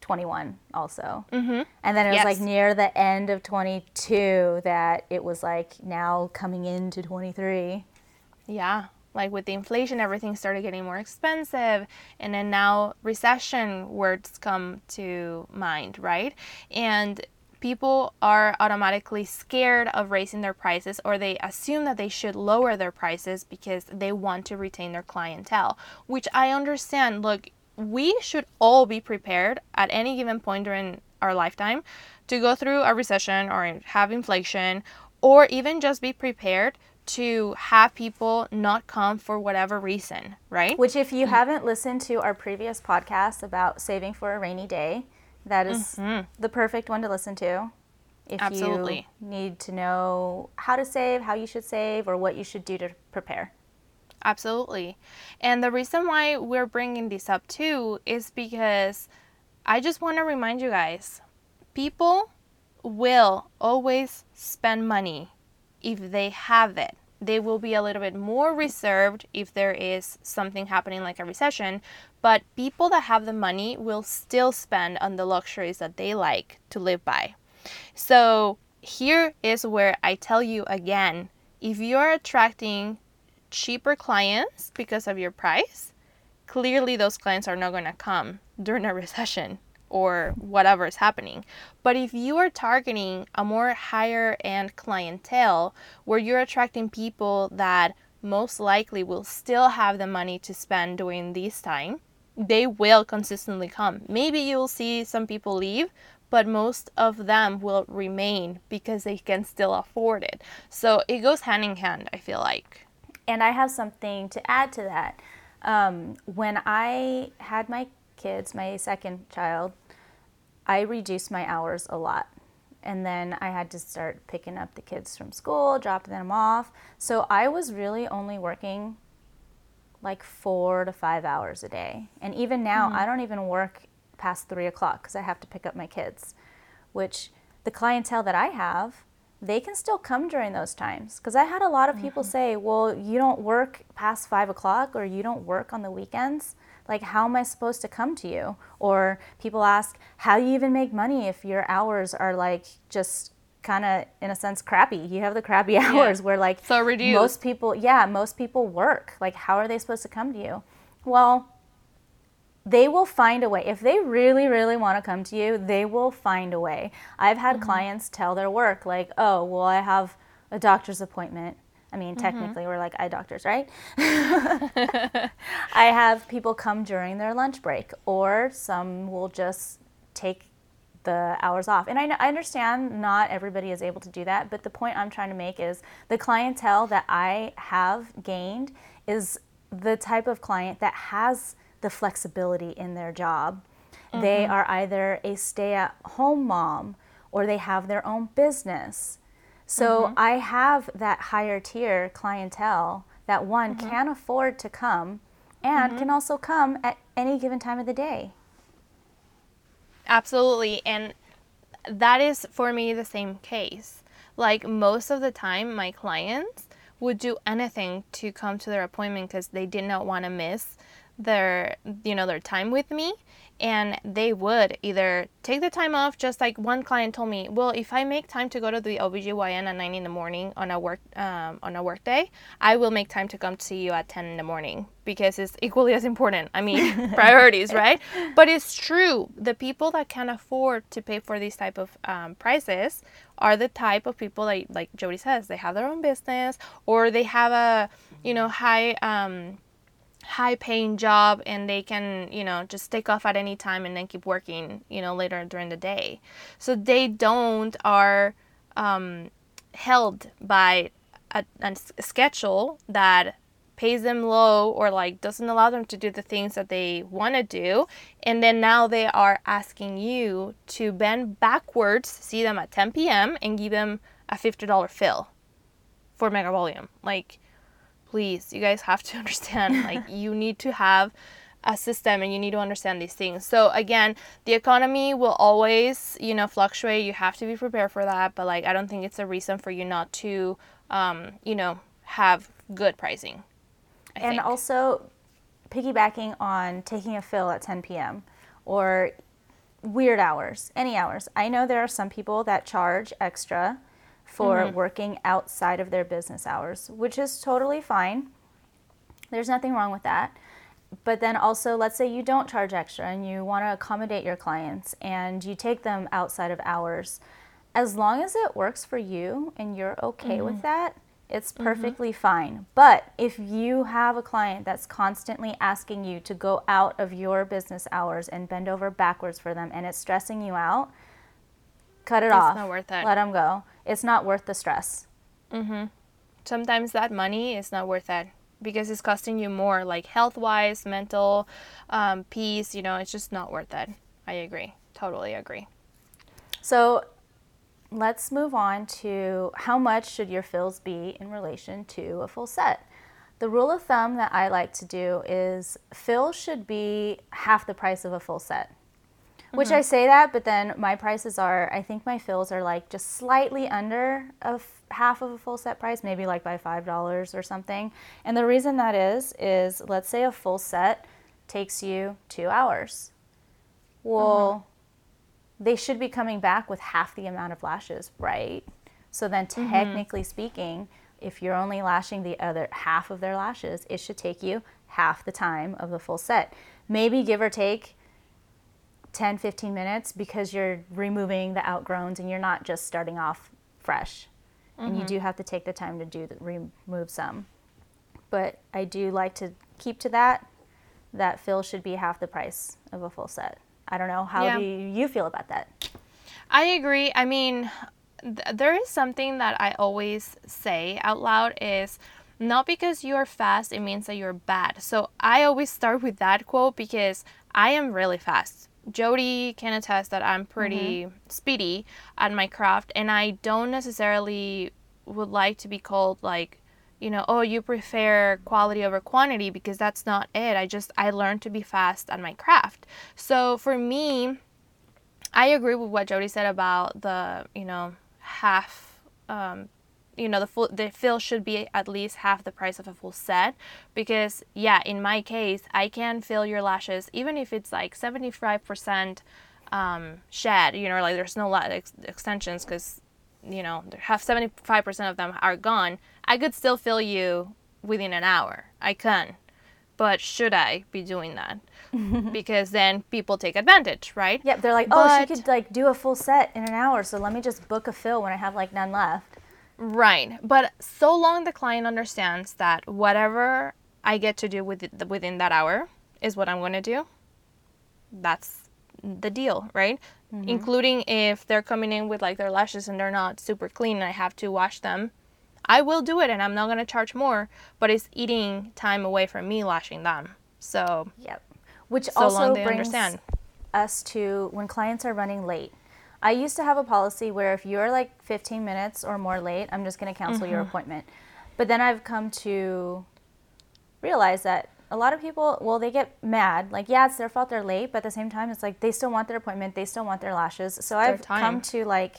21 also. Mm-hmm. And then it was Yes. like near the end of 22 that it was like now coming into 23. Yeah, like with the inflation, everything started getting more expensive, and then now recession words come to mind, right? And people are automatically scared of raising their prices, or they assume that they should lower their prices because they want to retain their clientele, which I understand. Look, we should all be prepared at any given point during our lifetime to go through a recession or have inflation or even just be prepared to have people not come for whatever reason, right? Which, if you mm-hmm. haven't listened to our previous podcast about saving for a rainy day, that is mm-hmm. the perfect one to listen to. If Absolutely. you need to know how to save, how you should save, or what you should do to prepare. Absolutely. And the reason why we're bringing this up too is because I just want to remind you guys people will always spend money if they have it. They will be a little bit more reserved if there is something happening like a recession, but people that have the money will still spend on the luxuries that they like to live by. So, here is where I tell you again if you're attracting cheaper clients because of your price, clearly those clients are not going to come during a recession or whatever is happening. But if you are targeting a more higher end clientele where you're attracting people that most likely will still have the money to spend during this time, they will consistently come. Maybe you'll see some people leave, but most of them will remain because they can still afford it. So it goes hand in hand, I feel like. And I have something to add to that. Um, when I had my kids, my second child, I reduced my hours a lot. And then I had to start picking up the kids from school, dropping them off. So I was really only working like four to five hours a day. And even now, mm-hmm. I don't even work past three o'clock because I have to pick up my kids, which the clientele that I have, they can still come during those times. Because I had a lot of people mm-hmm. say, well, you don't work past five o'clock or you don't work on the weekends. Like, how am I supposed to come to you? Or people ask, how do you even make money if your hours are like just kind of, in a sense, crappy? You have the crappy hours where, like, So reduced. most people, yeah, most people work. Like, how are they supposed to come to you? Well, they will find a way. If they really, really want to come to you, they will find a way. I've had mm-hmm. clients tell their work, like, oh, well, I have a doctor's appointment. I mean, mm-hmm. technically, we're like eye doctors, right? I have people come during their lunch break, or some will just take the hours off. And I, I understand not everybody is able to do that, but the point I'm trying to make is the clientele that I have gained is the type of client that has the flexibility in their job. They mm-hmm. are either a stay at home mom or they have their own business. So mm-hmm. I have that higher tier clientele that one mm-hmm. can afford to come and can also come at any given time of the day. Absolutely. And that is for me the same case. Like most of the time, my clients would do anything to come to their appointment because they did not want to miss their you know their time with me and they would either take the time off just like one client told me well if i make time to go to the obgyn at 9 in the morning on a work um, on a work day i will make time to come to you at 10 in the morning because it's equally as important. I mean priorities right? But it's true. The people that can afford to pay for these type of um, prices are the type of people that like jody says they have their own business or they have a you know high um, high paying job and they can you know just take off at any time and then keep working you know later during the day. So they don't are um, held by a schedule that pays them low or like doesn't allow them to do the things that they want to do. And then now they are asking you to bend backwards see them at 10 p.m and give them a $50 fill for mega volume. Like please you guys have to understand like you need to have a system and you need to understand these things so again the economy will always you know fluctuate you have to be prepared for that but like i don't think it's a reason for you not to um, you know have good pricing I and think. also piggybacking on taking a fill at 10 p.m. or weird hours, any hours. I know there are some people that charge extra for Mm-hmm. working outside of their business hours, which is totally fine. There's nothing wrong with that. But then also, let's say you don't charge extra and you want to accommodate your clients and you take them outside of hours. As long as it works for you and you're okay with that, it's perfectly fine. But if you have a client that's constantly asking you to go out of your business hours and bend over backwards for them and it's stressing you out, cut it It's off. not worth it. Let them go. It's not worth the stress. sometimes that money is not worth it because it's costing you more, like health wise, mental um, peace. You know, it's just not worth it. I agree. Totally agree. So let's move on to how much should your fills be in relation to a full set. The rule of thumb that I like to do is fill should be half the price of a full set. Which mm-hmm. I say that, but then my prices are, I think my fills are like just slightly under of half of a full set price, maybe like by $5 or something. And the reason that is, is let's say a full set takes you two hours. Well, mm-hmm. they should be coming back with half the amount of lashes, right? So then, mm-hmm. technically speaking, if you're only lashing the other half of their lashes, it should take you half the time of the full set. Maybe give or take 10, 15 minutes because you're removing the outgrowns and you're not just starting off fresh. And you mm-hmm. do have to take the time to do the, remove some. But I do like to keep to that. That fill should be half the price of a full set. I don't know. How Yeah. do you feel about that? I agree. I mean, th- there is something that I always say out loud is not because you're fast it means that you're bad. So I always start with that quote because I am really fast. Jody can attest that I'm pretty speedy at my craft and I don't necessarily would like to be called like you know, oh, you prefer quality over quantity because that's not it. I just I learned to be fast at my craft. So for me, I agree with what Jody said about the, you know, half, um, you know, the full, the fill should be at least half the price of a full set because, yeah, in my case, I can fill your lashes even if it's like 75% um, shed, you know, like there's no la- ex- extensions because, you know, half 75% of them are gone. I could still fill you within an hour. I can. But should I be doing that? because then people take advantage, right? Yep, they're like, oh, she could like do a full set in an hour, so let me just book a fill when I have like none left. Right. But so long the client understands that whatever I get to do with it, within that hour is what I'm going to do, that's the deal, right? Mm-hmm. Including if they're coming in with like their lashes and they're not super clean and I have to wash them. I will do it and I'm not going to charge more, but it's eating time away from me lashing them. So, Yep. Which so also long they brings understand. us to when clients are running late. I used to have a policy where if you're like 15 minutes or more late, I'm just going to cancel your mm-hmm. appointment. But then I've come to realize that a lot of people, well, they get mad. Like, yeah, it's their fault they're late, but at the same time, it's like they still want their appointment, they still want their lashes. So their I've time. come to like,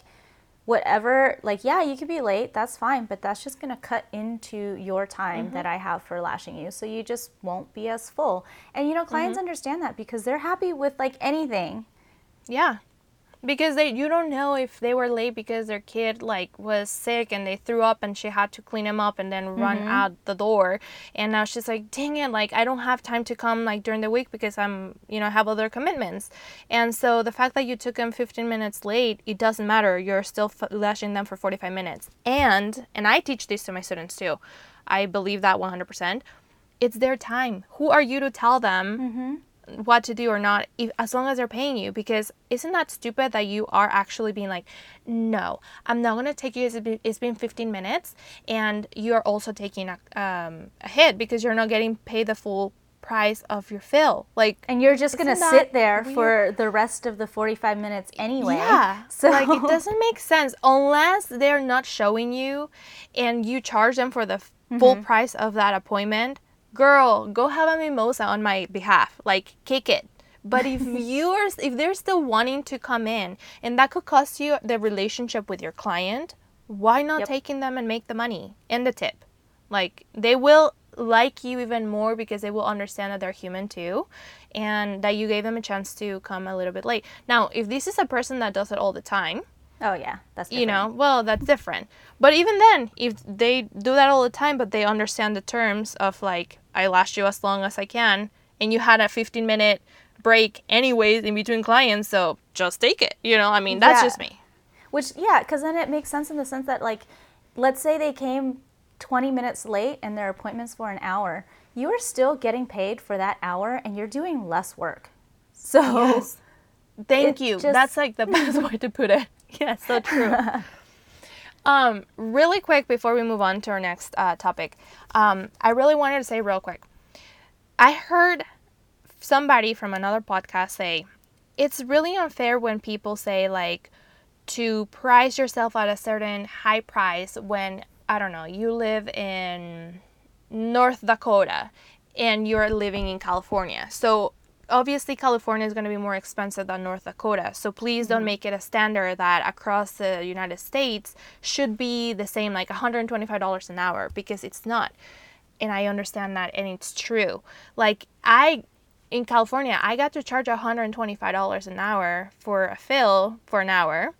whatever, like, yeah, you could be late, that's fine, but that's just going to cut into your time mm-hmm. that I have for lashing you. So you just won't be as full. And, you know, clients mm-hmm. understand that because they're happy with like anything. Yeah. Because they you don't know if they were late because their kid like was sick and they threw up and she had to clean him up and then run mm-hmm. out the door. And now she's like dang it like I don't have time to come like during the week because I'm you know have other commitments. And so the fact that you took them 15 minutes late it doesn't matter. You're still f- lashing them for 45 minutes. And and I teach this to my students too. I believe that 100% it's their time. Who are you to tell them mm-hmm. What to do or not if, as long as they're paying you because isn't that stupid that you are actually being like no i'm not going to take you it's been, it's been 15 minutes and you're also taking a, um, a hit because you're not getting paid the full price of your fill like And you're just going to sit there weird? for the rest of the 45 minutes anyway. Yeah. So like it doesn't make sense unless they're not showing you and you charge them for the f- full price of that appointment. Girl, go have a mimosa on my behalf. Like kick it. But if you're if they're still wanting to come in and that could cost you the relationship with your client, why not Yep. taking them and make the money and the tip? Like they will like you even more because they will understand that they're human too and that you gave them a chance to come a little bit late. Now, if this is a person that does it all the time, Oh yeah, that's you know, well, that's different. But even then, if they do that all the time, but they understand the terms of like, I last you as long as I can, and you had a 15 minute break anyways in between clients, so just take it. You know, I mean, that's Yeah. just me. Which yeah, because then it makes sense in the sense that like, let's say they came 20 minutes late and their appointment's for an hour. You are still getting paid for that hour, and you're doing less work. So Thank you. just- That's like the best way to put it. Yeah, so true. Um, really quick before we move on to our next uh, topic, um, I really wanted to say real quick. I heard somebody from another podcast say it's really unfair when people say like to price yourself at a certain high price when I don't know you live in North Dakota and you're living in California. So obviously California is going to be more expensive than North Dakota. So please don't mm-hmm. make it a standard that across the United States should be the same like $125 an hour because it's not. And I understand that and it's true. Like I in California, I got to charge $125 an hour for a fill for an hour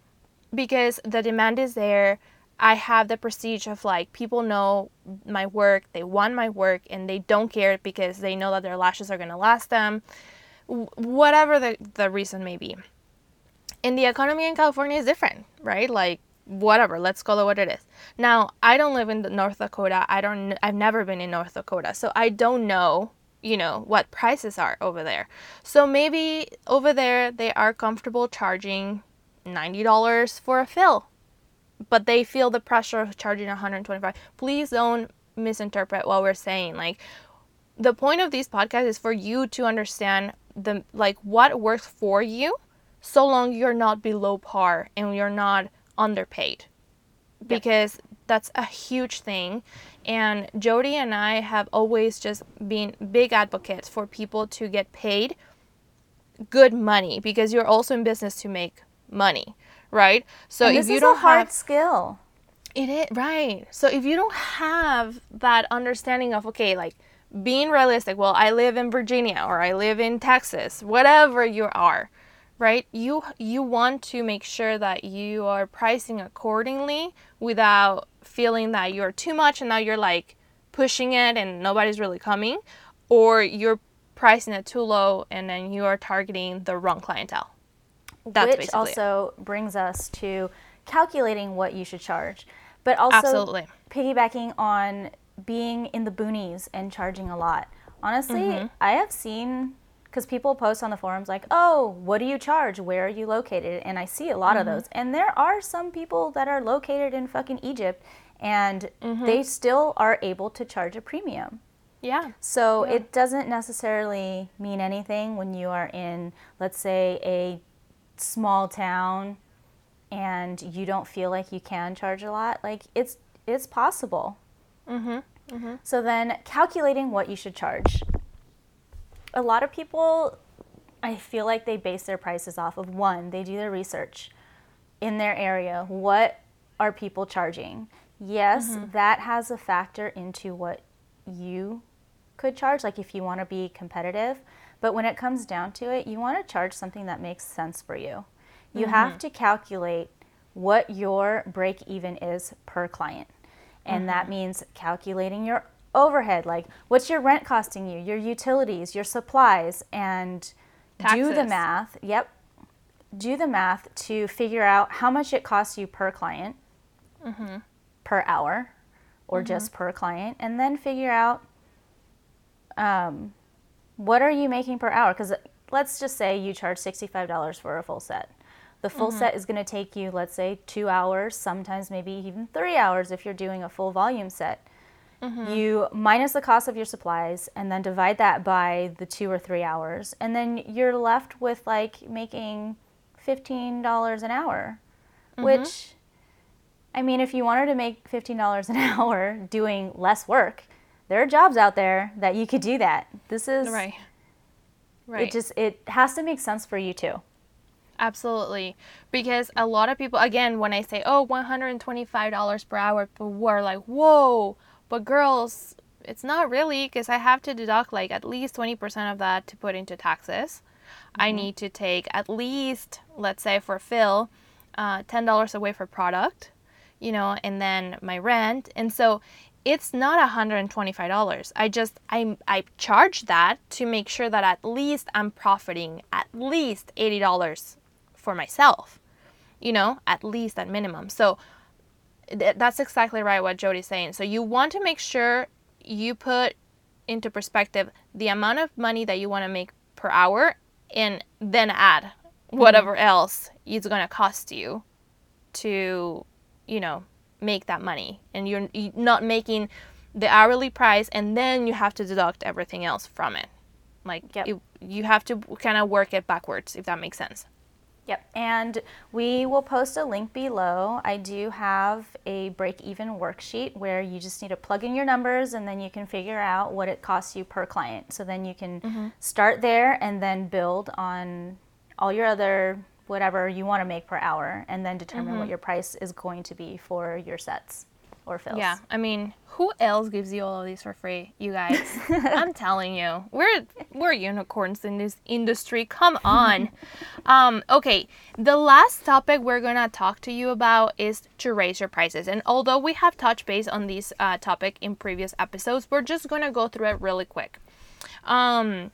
because the demand is there. I have the prestige of like people know my work, they want my work, and they don't care because they know that their lashes are going to last them, whatever the, the reason may be. And the economy in California is different, right? Like, whatever, let's call it what it is. Now, I don't live in North Dakota. I don't, I've never been in North Dakota, so I don't know you know what prices are over there so maybe over there they are comfortable charging $90 for a fill but they feel the pressure of charging 125 please don't misinterpret what we're saying like the point of these podcasts is for you to understand the like what works for you so long you're not below par and you're not underpaid because yep. that's a huge thing and jody and i have always just been big advocates for people to get paid good money because you're also in business to make money right? So if you don't a hard have, skill. It is right. So if you don't have that understanding of okay, like being realistic, well, I live in Virginia or I live in Texas, whatever you are, right? You you want to make sure that you are pricing accordingly without feeling that you're too much and now you're like pushing it and nobody's really coming or you're pricing it too low and then you are targeting the wrong clientele. That's basically Which also it. brings us to calculating what you should charge, but also Absolutely. piggybacking on being in the boonies and charging a lot. Honestly, mm-hmm. I have seen because people post on the forums like, "Oh, what do you charge? Where are you located?" And I see a lot mm-hmm. of those. And there are some people that are located in fucking Egypt, and mm-hmm. they still are able to charge a premium. Yeah. So yeah. it doesn't necessarily mean anything when you are in, let's say, a small town and you don't feel like you can charge a lot, like it's it's possible. Mm-hmm. Mm-hmm. So then calculating what you should charge. A lot of people I feel like they base their prices off of one, they do their research in their area. What are people charging? Yes, mm-hmm. that has a factor into what you could charge, like if you want to be competitive. But when it comes down to it, you want to charge something that makes sense for you. You mm-hmm. have to calculate what your break even is per client. And mm-hmm. that means calculating your overhead, like what's your rent costing you, your utilities, your supplies, and Taxes. do the math. Yep. Do the math to figure out how much it costs you per client, mm-hmm. per hour, or mm-hmm. just per client, and then figure out um, what are you making per hour? Because let's just say you charge $65 for a full set. The full mm-hmm. set is going to take you, let's say, two hours, sometimes maybe even three hours if you're doing a full volume set. Mm-hmm. You minus the cost of your supplies and then divide that by the two or three hours. And then you're left with like making $15 an hour, mm-hmm. which, I mean, if you wanted to make $15 an hour doing less work, there are jobs out there that you could do that. This is right. Right. It just it has to make sense for you too. Absolutely. Because a lot of people again when I say, "Oh, $125 per hour," people are like, "Whoa." But girls, it's not really because I have to deduct like at least 20% of that to put into taxes. Mm-hmm. I need to take at least, let's say for fill, uh, $10 away for product, you know, and then my rent. And so it's not $125. I just I I charge that to make sure that at least I'm profiting at least $80 for myself. You know, at least at minimum. So th- that's exactly right what Jody's saying. So you want to make sure you put into perspective the amount of money that you want to make per hour and then add whatever mm-hmm. else it's going to cost you to, you know, make that money and you're, you're not making the hourly price and then you have to deduct everything else from it like Yep. you, you have to kind of work it backwards if that makes sense Yep. And we will post a link below. I do have a break even worksheet where you just need to plug in your numbers and then you can figure out what it costs you per client. So then you can mm-hmm. start there and then build on all your other whatever you want to make per hour and then determine what mm-hmm. your price is going to be for your sets or fills. Yeah, I mean, who else gives you all of these for free? You guys. I'm telling you, we're we're unicorns in this industry. Come on. um, okay, the last topic we're gonna talk to you about is to raise your prices. And although we have touched base on this uh, topic in previous episodes, we're just gonna go through it really quick. Um,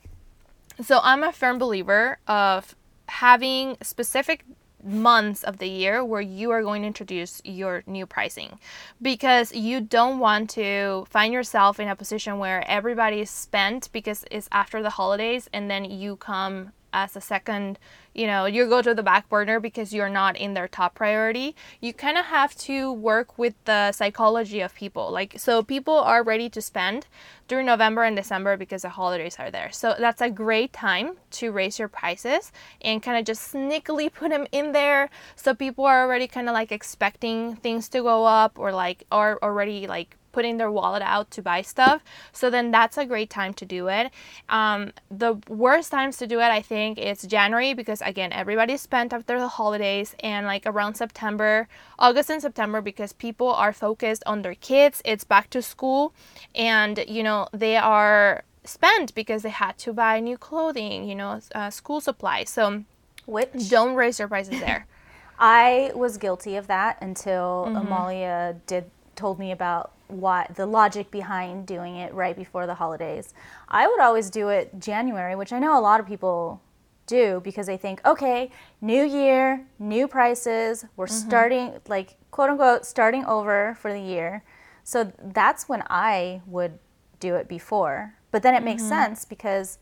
so I'm a firm believer of having specific months of the year where you are going to introduce your new pricing. Because you don't want to find yourself in a position where everybody is spent because it's after the holidays and then you come as a second you know you go to the back burner because you're not in their top priority. You kind of have to work with the psychology of people. Like so people are ready to spend during november and december because the holidays are there. So that's a great time to raise your prices and kind of just sneakily put them in there. So people are already kind of like expecting things to go up or like are already like putting their wallet out to buy stuff. So then that's a great time to do it. Um, the worst times to do it, I think, is January because again, everybody's spent after the holidays and like around September, August and September because people are focused on their kids. It's back to school and you know, they are spent because they had to buy new clothing, you know, uh, school supplies. So Which don't raise your prices there. I was guilty of that until Mm-hmm. Amalia did told me about what the logic behind doing it right before the holidays. I would always do it January, which I know a lot of people do because they think, okay, new year, new prices, we're Mm-hmm. starting like quote unquote starting over for the year. So that's when I would do it before. But then it makes Mm-hmm. sense because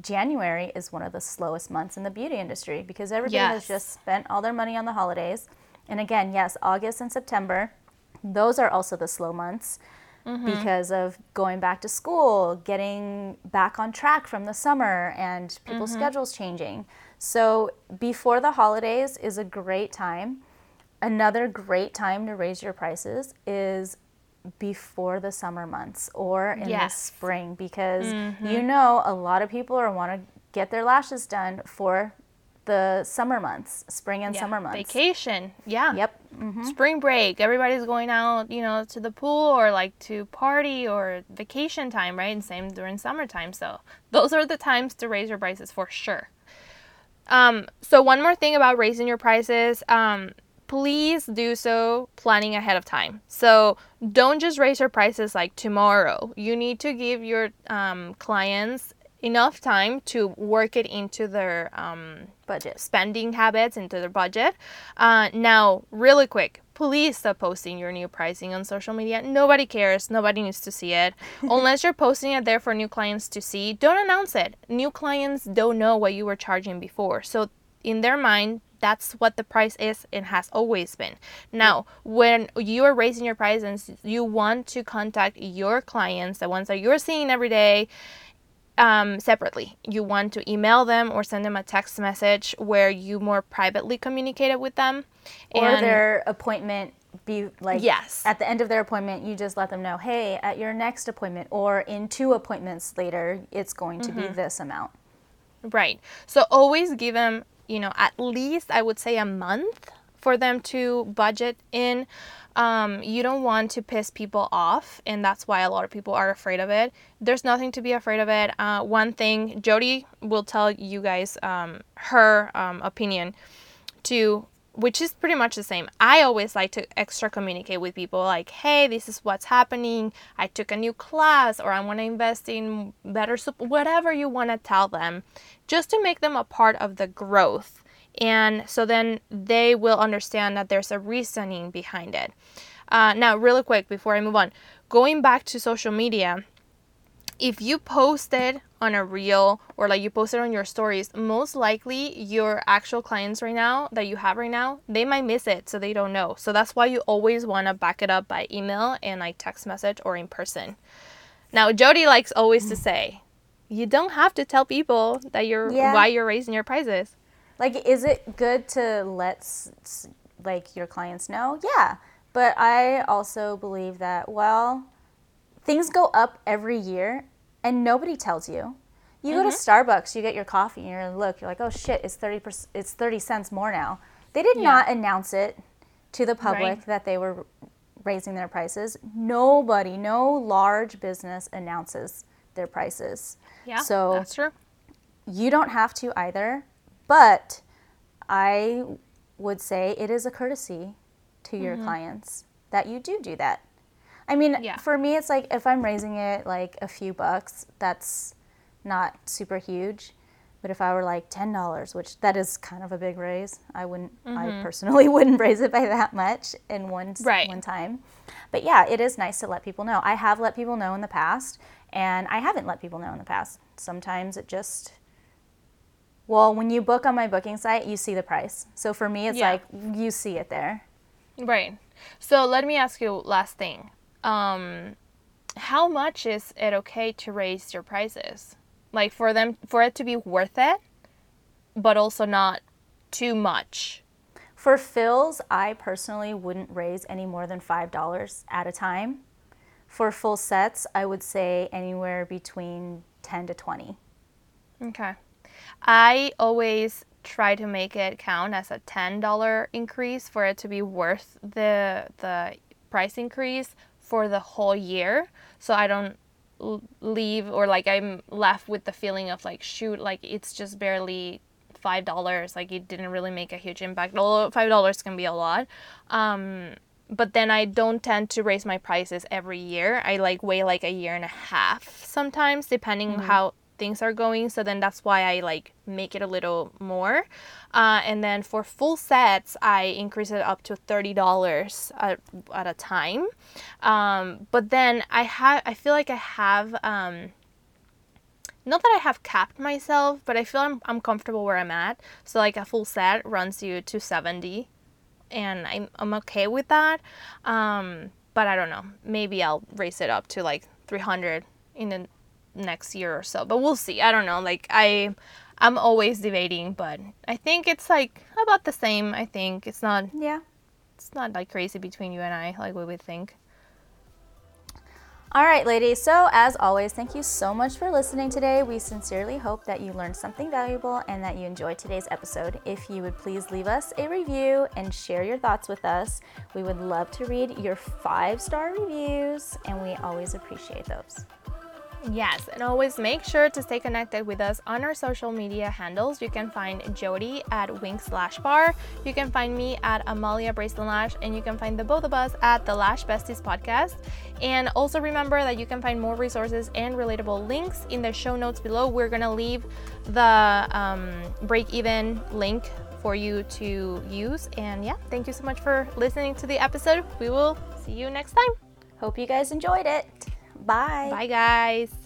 January is one of the slowest months in the beauty industry because everybody has just spent all their money on the holidays. And again, yes, August and September, those are also the slow months mm-hmm. because of going back to school, getting back on track from the summer, and people's mm-hmm. schedules changing. So, before the holidays is a great time. Another great time to raise your prices is before the summer months or in the spring because you mm-hmm. know a lot of people are want to get their lashes done for the summer months, spring and Yeah, summer months. Vacation. Yeah. Yep. spring break everybody's going out you know to the pool or like to party or vacation time right and same during summertime so those are the times to raise your prices for sure um, so one more thing about raising your prices um, please do so planning ahead of time so don't just raise your prices like tomorrow you need to give your um, clients enough time to work it into their um, Budget. spending habits into their budget. Uh, now, really quick, please stop posting your new pricing on social media. Nobody cares. Nobody needs to see it. Unless you're posting it there for new clients to see, don't announce it. New clients don't know what you were charging before. So, in their mind, that's what the price is and has always been. Now, when you are raising your prices, you want to contact your clients, the ones that you're seeing every day, um, separately. You want to email them or send them a text message where you more privately communicated with them. Or And- their appointment be like Yes. at the end of their appointment you just let them know hey at your next appointment or in two appointments later it's going to Mm-hmm. be this amount Right. So always give them, you know, at least I would say a month for them to budget in. Um, you don't want to piss people off, and that's why a lot of people are afraid of it. There's nothing to be afraid of it. Uh, one thing, Jody will tell you guys um, her um, opinion to which is pretty much the same. I always like to extra communicate with people like, hey, this is what's happening. I took a new class, or I want to invest in better, sup-, whatever you want to tell them, just to make them a part of the growth. And so then they will understand that there's a reasoning behind it. Uh, now, really quick before I move on, going back to social media, if you post it on a reel or like you post it on your stories, most likely your actual clients right now that you have right now, they might miss it so they don't know. So that's why you always want to back it up by email and like text message or in person. Now, Jody likes always to say, you don't have to tell people that you're Yeah. why you're raising your prices. Like, is it good to let like your clients know? Yeah, but I also believe that well, things go up every year, and nobody tells you. You go to mm-hmm. Starbucks, you get your coffee, and you're look, you're like, oh shit, it's thirty it's thirty cents more now. They did Yeah. not announce it to the public Right. that they were raising their prices. Nobody, no large business announces their prices. Yeah, So that's true. you don't have to either, but I would say it is a courtesy to your mm-hmm. clients that you do do that. I mean, Yeah. for me, it's like if I'm raising it like a few bucks, that's not super huge. But if I were like ten dollars, which that is kind of a big raise, I wouldn't. I mm-hmm. personally wouldn't raise it by that much in one Right. one time. But yeah, it is nice to let people know. I have let people know in the past, and I haven't let people know in the past. Sometimes it just well, when you book on my booking site, you see the price. So for me, it's Yeah. like you see it there. Right. So let me ask you last thing. Um, how much is it okay to raise your prices? Like for them for it to be worth it, but also not too much. For fills, I personally wouldn't raise any more than $5 at a time. For full sets, I would say anywhere between 10 to 20. Okay. I always try to make it count as a ten dollar increase for it to be worth the the price increase for the whole year. So I don't leave or like I'm left with the feeling of like shoot like it's just barely five dollars. Like it didn't really make a huge impact. Although five dollars can be a lot. Um but then i don't tend to raise my prices every year. I like wait like a year and a half sometimes depending how things are going so then that's why i like make it a little more uh, and then for full sets i increase it up to $30 at, at a time um, but then i have i feel like i have um, not that I have capped myself, but I feel I'm, I'm comfortable where I'm at. So like a full set runs you to 70 and I'm, I'm okay with that. Um, but I don't know. Maybe I'll raise it up to like 300 in the next year or so. But we'll see. I don't know. Like I I'm always debating, but I think it's like about the same. I think it's not Yeah. it's not like crazy between you and I like we would think. All right, ladies. So, as always, thank you so much for listening today. We sincerely hope that you learned something valuable and that you enjoyed today's episode. If you would please leave us a review and share your thoughts with us, we would love to read your five star reviews, and we always appreciate those. Yes, and always make sure to stay connected with us on our social media handles. You can find Jody at Winkz Lash Bar. You can find me at Amalia Brazen Lash, and you can find the both of us at the Lash Besties podcast. And also remember that you can find more resources and relatable links in the show notes below. We're gonna leave the um, break even link for you to use. And yeah, thank you so much for listening to the episode. We will see you next time. Hope you guys enjoyed it. Bye. Bye, guys.